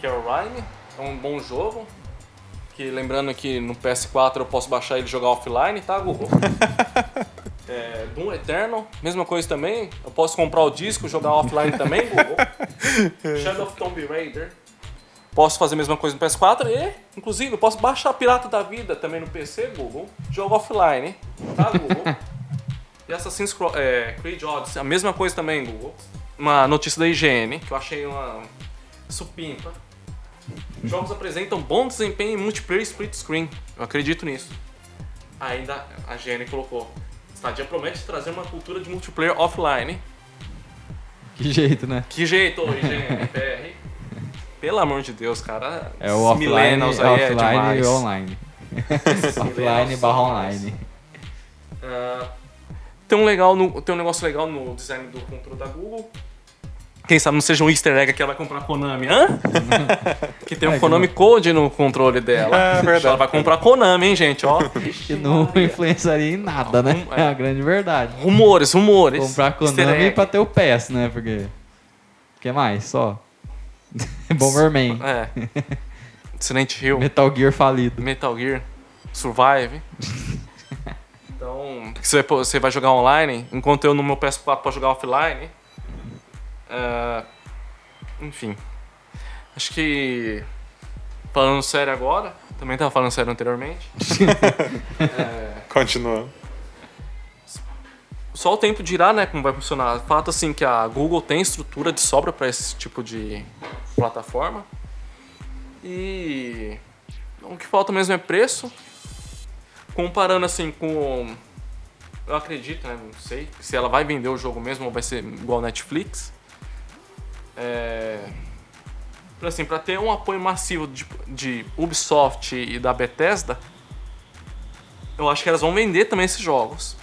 que é o Rhyme, é um bom jogo. Que lembrando que no PS4 eu posso baixar ele e jogar offline, tá, Google? é, Doom Eternal, mesma coisa também. Eu posso comprar o disco e jogar offline também, Google. Shadow of Tomb Raider. Posso fazer a mesma coisa no PS4 e, inclusive, eu posso baixar Pirata da Vida também no PC, Google. Jogo offline, tá, Google? E Assassin's é, Creed Odyssey, a mesma coisa também, Google. Uma notícia da IGN, que eu achei uma supimpa. Jogos apresentam bom desempenho em multiplayer split screen. Eu acredito nisso. Ainda a IGN colocou. Stadia promete trazer uma cultura de multiplayer offline. Que jeito, né? Que jeito, IGN. Pelo amor de Deus, cara. É o offline, millennials aí é offline demais. e online. Offline barra online. Ah, tem, um legal no- tem um negócio legal no design do controle da Google. Quem sabe não seja um easter egg que ela vai comprar Konami, hã? que tem um É, que Konami Code no controle dela. É verdade. Ela vai comprar Konami, hein, gente, ó. Que não influenciaria em nada, né? É é. a grande verdade. Rumores, rumores. Comprar Konami pra ter o PES, né? Porque. O que mais? Só. Bomberman. É. Silent Hill, Metal Gear falido. Metal Gear, Survive. Então, você vai, jogar online, enquanto eu no meu PS4 posso jogar offline. Ah, enfim. Acho que. Falando sério agora, também tava falando sério anteriormente. Continuando. Só o tempo dirá, né, como vai funcionar. Fato assim que a Google tem estrutura de sobra para esse tipo de plataforma. E o que falta mesmo é preço. Comparando assim com eu acredito, né, não sei, se ela vai vender o jogo mesmo ou vai ser igual Netflix. É pra, assim, para ter um apoio massivo de, de Ubisoft e da Bethesda, eu acho que elas vão vender também esses jogos.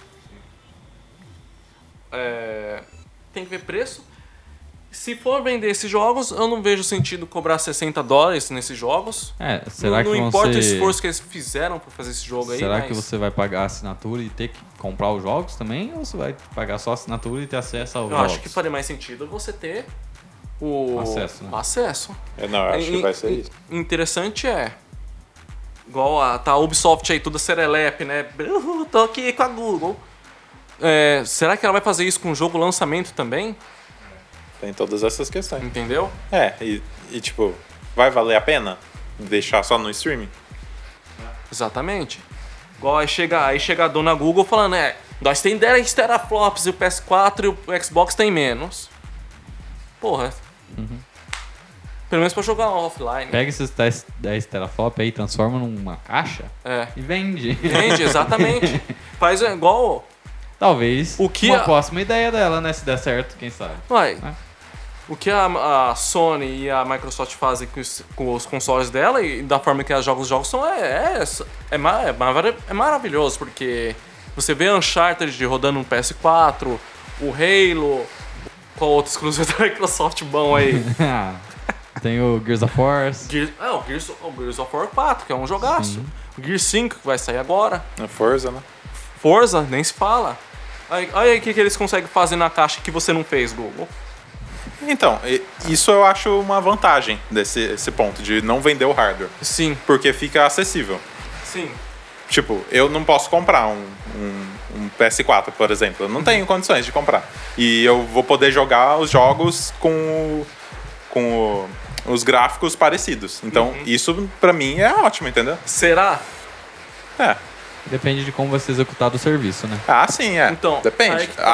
É, tem que ver preço. Se for vender esses jogos, eu não vejo sentido cobrar 60 dólares nesses jogos. É, será não que não importa ser... o esforço que eles fizeram pra fazer esse jogo aí. Será mas que você vai pagar a assinatura e ter que comprar os jogos também? Ou você vai pagar só a assinatura e ter acesso aos Eu jogos? acho que faria mais sentido você ter o Acesso, né? o acesso. Eu não, eu acho que vai ser isso. Interessante é. Igual a, tá a Ubisoft aí, toda serelepe, né? Uh, tô aqui com a Google. É, será que ela vai fazer isso com o jogo lançamento também? Tem todas essas questões. Entendeu? É, e, e, tipo, vai valer a pena deixar só no streaming? Exatamente. Igual aí chega, aí chega a dona Google falando, é, nós tem 10 teraflops e o PS4 e o Xbox tem menos. Porra. Pelo menos pra jogar offline. Pega esses 10, 10 teraflop aí, transforma numa caixa É. e vende. Entende? Exatamente. Faz igual. Talvez O que uma a- próxima ideia dela, né? Se der certo, quem sabe. Uai, É. o que a, a Sony e a Microsoft fazem com os, com os consoles dela e da forma que ela joga os jogos são é, é, é, ma- é é maravilhoso, porque você vê Uncharted rodando no PS4, o Halo, qual outro exclusivo da Microsoft bom aí? Tem o Gears of War. Gears, é, o Gears, o Gears of War 4, que é um jogaço. O Gears 5, que vai sair agora. Na Forza, né? Forza, nem se fala. Aí, olha aí o que, que eles conseguem fazer na caixa que você não fez, Google. Então, isso eu acho uma vantagem desse esse ponto, de não vender o hardware. Sim, Porque fica acessível. sim. Tipo, eu não posso comprar um, um- um PS4, por exemplo. Eu não tenho condições de comprar. E eu vou poder jogar os jogos com, o- com o- os gráficos parecidos. Então, isso pra mim é ótimo, entendeu? Será? É. Depende de como vai ser executado o serviço, né? Ah, sim, é. Então, Depende. tá.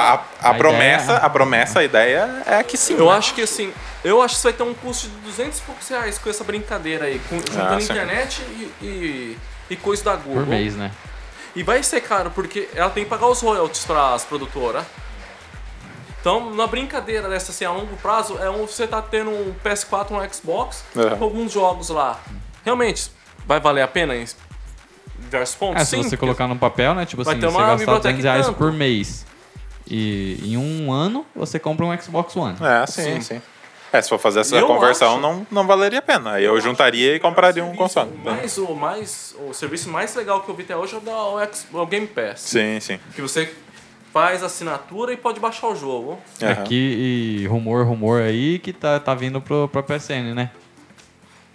A, a, A promessa, ideia- a promessa, a ideia é que sim. Eu né? acho que assim, eu acho que isso vai ter um custo de 200 e poucos reais com essa brincadeira aí, com, juntando Ah, internet e, e, e coisa da Google. Por mês, né? E vai ser caro, porque ela tem que pagar os royalties para as produtoras. Então, na brincadeira dessa assim, a longo prazo, é um, você tá tendo um PS4, um Xbox, Uhum. com alguns jogos lá. Realmente, vai valer a pena em diversos pontos? É, se Sim, você porque- colocar no papel, né? Tipo Vai assim, ter você uma gastar biblioteca 200 reais tanto. por mês. E em um ano você compra um Xbox One. É, sim, Sim. sim. É, se for fazer essa Eu conversão, acho. não, não valeria a pena. Aí eu juntaria e compraria um console. Mais, o, mais, o serviço mais legal que eu vi até hoje é o, da, o, Game Pass. Sim, sim. Que você faz assinatura e pode baixar o jogo. É Aham. que e rumor, rumor aí que tá, tá vindo pro, pro PSN, né?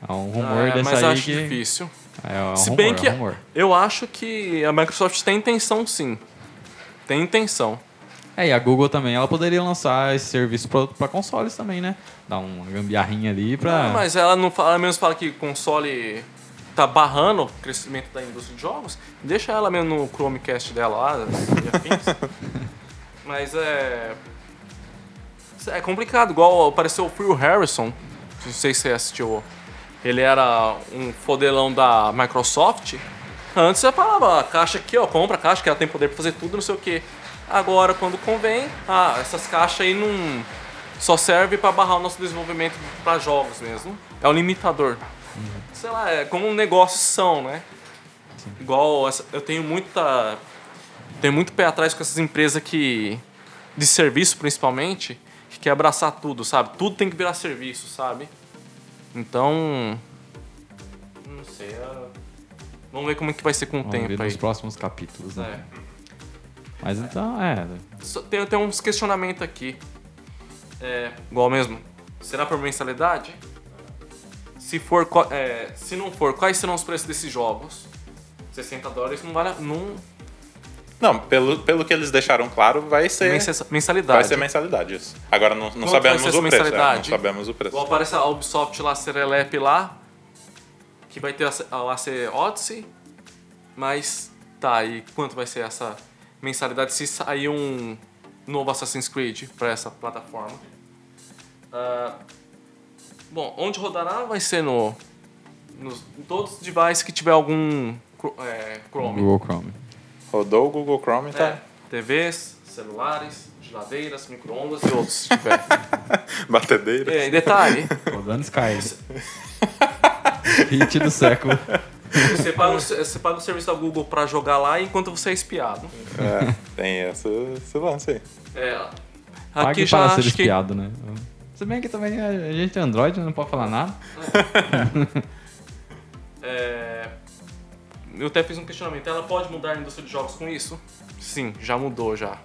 É um rumor Ah, desse mas aí acho que... difícil. É um Se rumor, bem é um que rumor. eu acho que a Microsoft tem intenção sim. Tem intenção. É, e a Google também, ela poderia lançar esse serviço pra consoles também, né? Dar uma gambiarrinha ali pra... Ah, mas ela não fala, ela mesmo fala que console tá barrando o crescimento da indústria de jogos. Deixa ela mesmo no Chromecast dela lá, afins. mas é. É complicado, igual apareceu o Phil Harrison, não sei se você assistiu. Ele era um fodelão da Microsoft. Antes você falava, a caixa aqui, ó, compra a caixa, que ela tem poder pra fazer tudo, não sei o que. Agora, quando convém, ah, essas caixas aí não. Só serve pra barrar o nosso desenvolvimento pra jogos mesmo. É o limitador. Sei lá, é como um negócio são, né? Igual essa- eu tenho muita. Tenho muito pé atrás com essas empresas que. De serviço principalmente, que quer abraçar tudo, sabe? Tudo tem que virar serviço, sabe? Então. Não sei. Vamos ver como é que vai ser com o Vamos ver tempo aí. nos próximos capítulos, né? É. Mas então, é... Só- Tem, tem uns questionamentos aqui. É, igual mesmo. Será por mensalidade? Se for, é, se não for, quais serão os preços desses jogos? 60 dólares não vale. a- Não, Não, pelo, pelo que eles deixaram claro, vai ser, mensa- mensalidade. vai ser mensalidade isso. Agora não, não sabemos vai ser o essa preço. é, não mensalidade? sabemos o preço. Igual aparece a Ubisoft lá, Serelep lá. Que vai ter a, a AC Odyssey. Mas tá, e quanto vai ser essa mensalidade se sair um novo Assassin's Creed para essa plataforma? Ah, bom, onde rodará vai ser no. Nos, em todos os devices que tiver algum é, Chrome. Google Chrome. Rodou o Google Chrome, tá? É, TVs, celulares, geladeiras, micro-ondas e outros se tiver. Batedeira. É, detalhe, Rodando Sky. Hit do século. Você paga, o, você paga o serviço da Google pra jogar lá enquanto você é espiado. É, tem essa, esse lance aí. É, Pague aqui já para ser acho que... espiado, né? Se bem que também a gente é Android, não pode falar nada. É, eu até fiz um questionamento. Ela pode mudar a indústria de jogos com isso? Sim, já mudou já.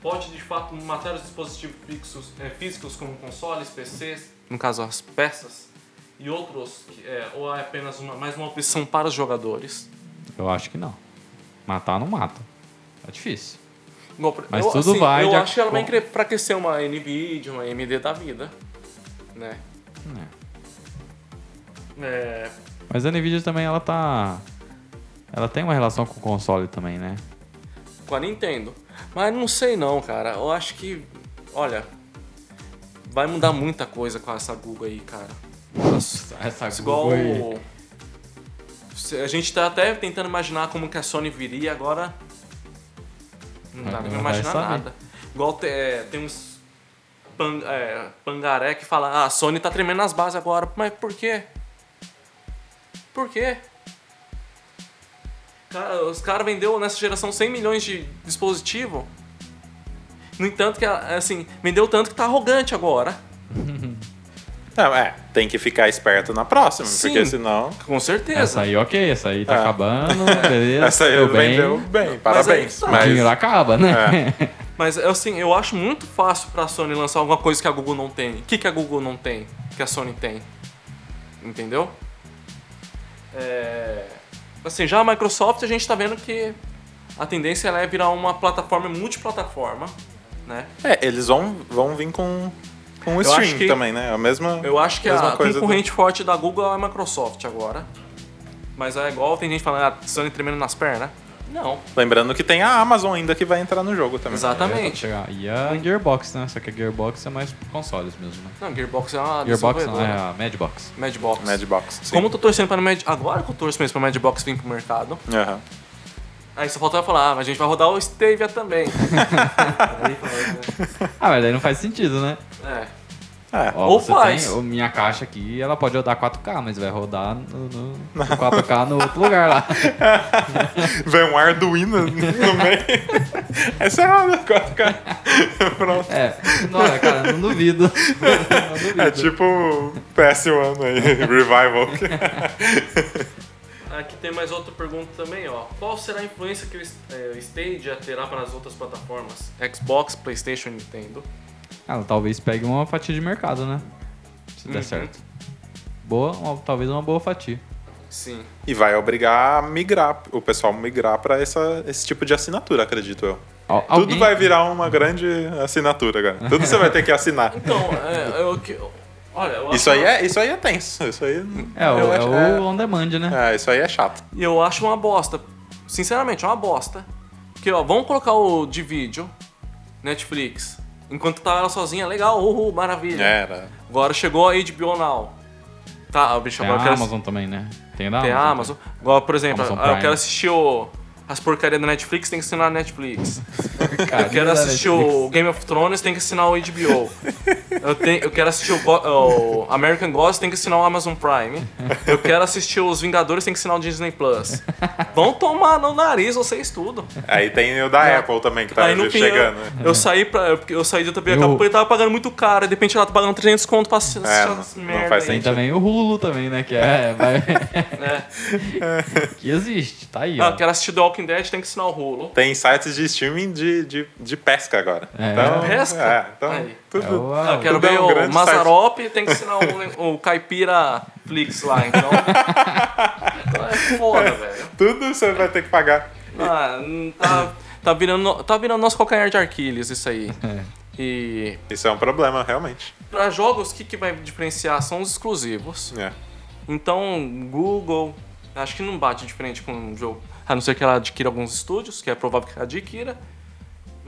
Pode de fato matar os dispositivos fixos, é, físicos como consoles, PCs, no caso as peças, e outros, que, é, ou é apenas uma, mais uma opção para os jogadores? Eu acho que não. Matar não mata. É difícil. Mas eu, tudo assim, vai Eu acho que ela vai enfraquecer uma NVIDIA, uma AMD da vida. Né? É. É, Mas a Nvidia também, ela tá... Ela tem uma relação com o console também, né? com a Nintendo. Mas não sei não, cara. Eu acho que. Olha. Vai mudar muita coisa com essa Google aí, cara. Nossa, Essa igual. Google. Se- A gente tá até tentando imaginar como que a Sony viria agora. Não dá nem pra imaginar nada. Igual te- é, tem uns pan- é, pangaré que fala, ah, a Sony tá tremendo nas bases agora. Mas por quê? Por quê? Cara, os caras vendeu nessa geração 100 milhões de dispositivo. No entanto, que assim, vendeu tanto que tá arrogante agora. Não, é, tem que ficar esperto na próxima, Sim. porque senão. Com certeza. Essa aí, ok. Essa aí tá É. acabando, beleza. Essa aí deu bem. vendeu bem, aí parabéns. que tá. O Mas, dinheiro acaba, né? Mas assim, eu acho muito fácil pra Sony lançar alguma coisa que a Google não tem. O que, que a Google não tem, que a Sony tem? Entendeu? É... Assim, já a Microsoft a gente tá vendo que a tendência ela é virar uma plataforma multiplataforma, né? é, eles vão, vão vir com, com o stream que- também, né? A mesma. Eu acho que a coisa do- concorrente forte da Google é a Microsoft agora. Mas é igual tem gente falando, ah, Sony tremendo nas pernas. Não, Lembrando que tem a Amazon ainda que vai entrar no jogo também. exatamente. Chegar. E a Gearbox, né? Só que a Gearbox é mais consoles mesmo, né? Não, Gearbox é uma Gearbox não, é a Madbox. Madbox. Madbox. Sim. Como eu tô torcendo pra Mad... Agora que eu torço mesmo pra Madbox vir pro mercado. Aham. Aí só faltava falar, ah, mas a gente vai rodar o Stavia também. Aí, fala, Ah, mas daí não faz sentido, né? é. É. Ó, Ou você faz. tem- minha caixa aqui, ela pode rodar 4K, mas vai rodar no, no- no 4K no outro lugar lá. Vem um Arduino no meio. Essa é a 4K. Pronto. É, não, cara, não duvido. Não duvido. É tipo o PS1 aí, Revival. Aqui tem mais outra pergunta também, ó. Qual será a influência que o o Stadia terá para as outras plataformas? Xbox, Playstation e Nintendo. Ela talvez pegue uma fatia de mercado, né? Se der Uhum. certo. Boa, uma- talvez uma boa fatia. Sim. E vai obrigar a migrar, o pessoal migrar pra essa, esse tipo de assinatura, acredito eu. Al- Tudo alguém- vai virar uma grande assinatura, cara. Tudo você vai ter que assinar. Então, é, eu, que- olha, Isso aí é, isso aí é tenso. Isso aí. É, o, é acho- o on demand, né? é, isso aí é chato. E eu acho uma bosta. Sinceramente, é uma bosta. Porque, ó, vamos colocar o de vídeo, Netflix. Enquanto tava ela sozinha, legal, uhul, maravilha. Era. Agora chegou a HBO Now. Tá, bicho, Tem agora a eu quero Amazon também, né? Tem da Tem a Amazon. Agora, por exemplo, Amazon eu quero assistir o, as porcarias da Netflix, tem que assinar a Netflix. Eu quero assistir o Game of Thrones, tem que assinar o HBO. Eu, tenho, eu quero assistir o, Go- o American Gods, tem que assinar o Amazon Prime. Eu quero assistir os Vingadores, tem que assinar o Disney Plus. Vão tomar no nariz vocês tudo. Aí tem o da Não. Apple também, que tá Aí no fim, chegando. eu, né? eu saí pra, eu, eu saí da TV a Eu- cabo porque eu tava pagando muito caro. E de repente ela tá pagando 300 conto pra assistir É, não- essas não merda faz aí. Tem sentido. também o Hulu também, né? Que é, vai- né? que existe, tá aí, Ah, ó. eu quero assistir The Walking Dead, tem que assinar o Hulu. Tem sites de streaming de, de, de pesca agora. É. Então, Pesca? É, então Aí. Tudo. É Ah, eu quero Tudo é ver um o grande Mazarop, tem que assinar o, o Caipira Flix lá, então. Então é foda, velho. Tudo você vai ter que pagar. Ah, tá, tá, virando, tá virando nosso calcanhar de Arquiles isso aí. É. E Isso é um problema, realmente. pra jogos, o que, que vai diferenciar são os exclusivos. É. Então, Google, acho que não bate de frente com um jogo. A não ser que ela adquira alguns estúdios, que é provável que ela adquira.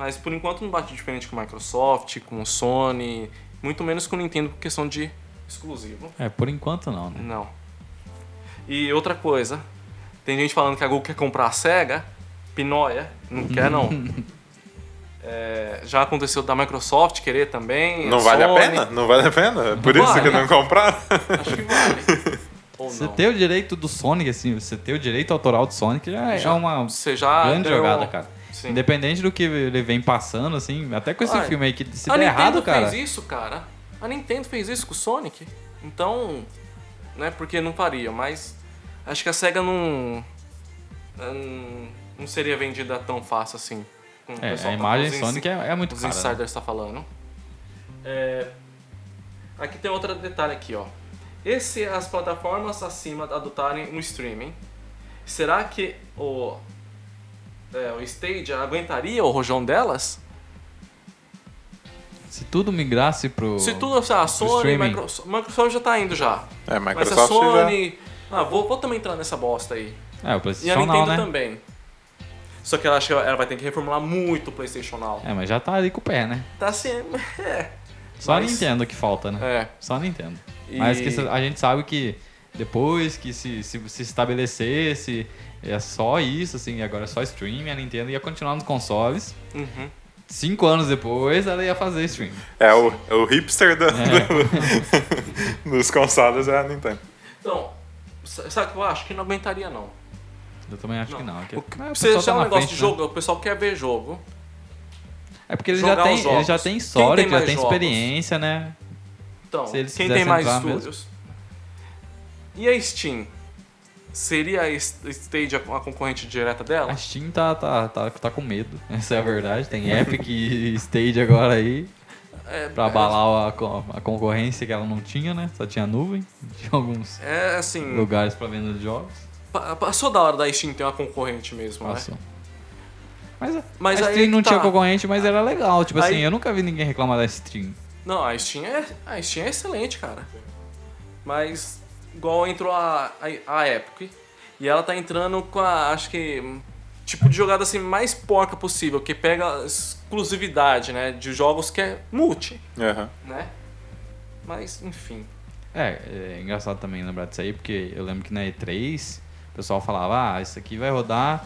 Mas por enquanto não bate de frente com Microsoft, com Sony, muito menos com Nintendo por questão de exclusivo. É, por enquanto não, né? Não. E outra coisa, tem gente falando que a Google quer comprar a SEGA, Pinóia, não quer não. É, já aconteceu da Microsoft querer também. Não a vale a Sony. pena? Não vale a pena? Por isso vale. que não compraram? Acho que vale. Ou Você não. ter o direito do Sonic, assim, você ter o direito autoral do Sonic já, é Já- uma Você já grande deu- jogada, cara. Sim. Independente do que ele vem passando, assim, até com esse Ah, filme aí que se a der Nintendo errado, cara. fez isso, cara. A Nintendo fez isso com o Sonic. Então, né, porque não faria, mas acho que a SEGA não hum, não seria vendida tão fácil assim. É, a imagem Sonic é, é muito os cara. né? insiders estão falando. É, aqui tem outro detalhe aqui, ó. E se as plataformas acima adotarem um streaming, será que o, é, o Stage aguentaria o rojão delas? Se tudo migrasse pro. Se tudo, sei lá, Sony. Microsoft, Microsoft já tá indo já. É, Mas a Microsoft Sony. Ah, vou, vou também entrar nessa bosta aí. É, o E a PlayStation Nintendo não, né? também. Só que ela acho que ela vai ter que reformular muito o PlayStation Now. É, mas já tá ali com o pé, né? Tá assim. É. Só a Mas- Nintendo que falta, né? É. Só a Nintendo. E- Mas que a gente sabe que depois que se, se, se estabelecesse é só isso, assim, agora é só streaming, a Nintendo ia continuar nos consoles. Uhum. Cinco anos depois ela ia fazer streaming. É o, é o hipster do- É. do- dos consoles é a Nintendo. Então, sa- sabe o que eu acho? Que não aguentaria, não. Eu também acho que não. Que, O que- o Você já tá é um negócio frente, de né? jogo, o pessoal quer ver jogo. É porque ele já, tem, ele já tem história, tem já tem jogos? experiência, né? Então, Se eles quem tem mais estúdios? E a Steam? Seria a S- Stage a concorrente direta dela? A Steam tá, tá, tá, tá com medo, essa é a verdade. Tem Epic e Stage agora aí É, pra abalar a, a concorrência que ela não tinha, né? Só tinha nuvem, tinha alguns É assim, lugares pra venda de jogos. pa- passou da hora da Steam ter uma concorrente mesmo, né? Passou. Mas, a- Mas a Steam não tá. tinha concorrente, mas era legal. Tipo Aí- assim, eu nunca vi ninguém reclamar da Steam. Não, a Steam é, a Steam é excelente, cara. Mas, igual entrou a, a, a Epic, e ela tá entrando com a, acho que, tipo de jogada assim mais porca possível, que pega exclusividade, né, de jogos que é multi, Aham. né? Mas, enfim. É, é engraçado também lembrar disso aí, porque eu lembro que na E3 o pessoal falava, ah, isso aqui vai rodar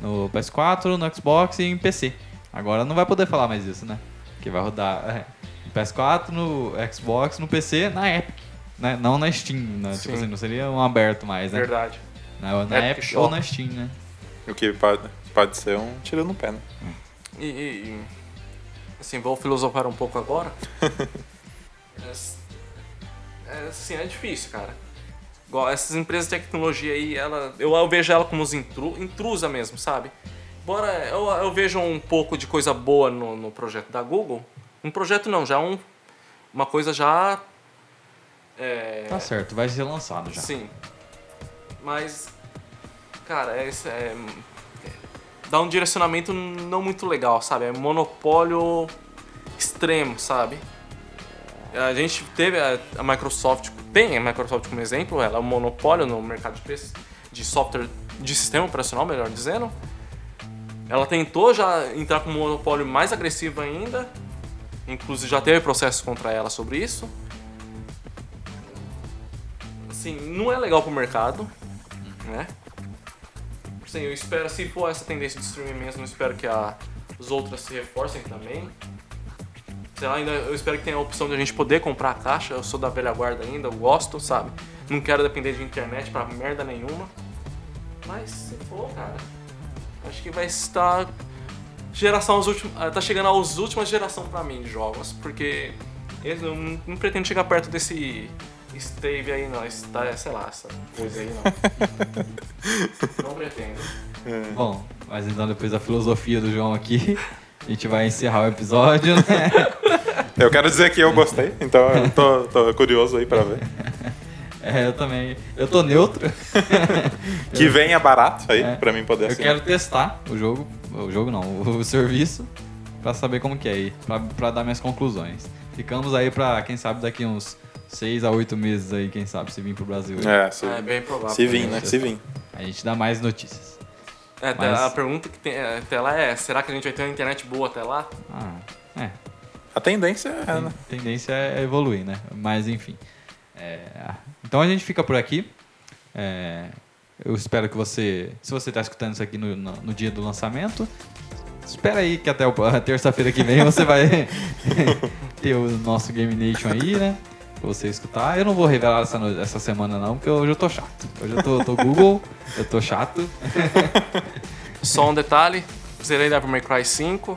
no PS4, no Xbox e em PC. Agora não vai poder falar mais isso, né? Que vai rodar. é. No PS4, no Xbox, no PC, na Epic. Né? Não na Steam, né? Tipo Sim. assim, não seria um aberto mais, né? Verdade. Na, na Epic Epic Shop. ou na Steam, né? O que pode, pode ser um tiro no pé, né? E, e- e, assim, vou filosofar um pouco agora. é, é, assim, é difícil, cara. Igual essas empresas de tecnologia aí, ela, eu, eu vejo ela como os intru, intrusa mesmo, sabe? Embora eu, eu vejo um pouco de coisa boa no, no projeto da Google. Um projeto não, já um, uma coisa já. É, Tá certo, vai ser lançado já. Sim. Mas, cara, é, é, é- dá um direcionamento não muito legal, sabe? É monopólio extremo, sabe? A gente teve a, a Microsoft, tem a Microsoft como exemplo, ela é um monopólio no mercado de, de software, de sistema operacional, melhor dizendo. Ela tentou já entrar com um monopólio mais agressivo ainda, inclusive já teve processos contra ela sobre isso assim, não é legal pro mercado, né? Assim, eu espero, se for essa tendência de streaming mesmo, eu espero que a, os outras se reforcem também. Sei lá, ainda, eu espero que tenha a opção de a gente poder comprar a caixa. Eu sou da velha guarda ainda, eu gosto, sabe? Não quero depender de internet pra merda nenhuma. Mas se for, cara, acho que vai estar geração as últimas, tá chegando às últimas gerações pra mim de jogos, porque eu não, não pretendo chegar perto desse Stave aí não, está, sei lá, essa coisa aí não. não pretendo. Bom, mas então depois da filosofia do João aqui, a gente vai encerrar o episódio, né? Eu quero dizer que eu gostei, então eu tô, tô curioso aí pra ver. É, eu também. Eu tô neutro. Que venha barato aí, É. pra mim poder Eu assinar. quero testar o jogo, o jogo não, o serviço, pra saber como que é aí, pra, pra dar minhas conclusões. Ficamos aí pra, quem sabe, daqui uns 6 a 8 meses aí, quem sabe, se vir pro Brasil. aí. É, se, É bem provável. se vir, né? Se vir. A gente dá mais notícias. É, até Mas- A pergunta que tem é, até lá é, será que a gente vai ter uma internet boa até lá? Ah, é. A tendência é, né? A tendência é evoluir, né? Mas enfim. É, então a gente fica por aqui. É, eu espero que você, se você está escutando isso aqui no, no, no dia do lançamento, espera aí que até o- a terça-feira que vem você vai ter o nosso Game Nation aí, né? Pra você escutar. Eu não vou revelar essa, no- essa semana não, porque hoje eu tô chato. Hoje eu tô, tô Google, eu tô chato. Só um detalhe, zerei Devil May Cry 5,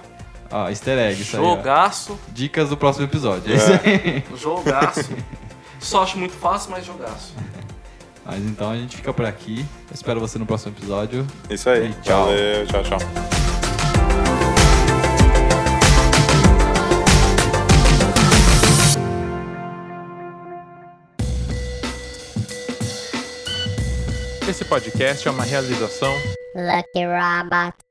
Ó, easter egg, isso aí. jogaço, Dicas do próximo episódio. É isso aí. jogaço. Só acho muito fácil, mas jogaço. Mas então a gente fica por aqui. Eu espero você no próximo episódio. Isso aí. E tchau. Valeu, tchau, tchau. Esse podcast é uma realização Lucky Robot.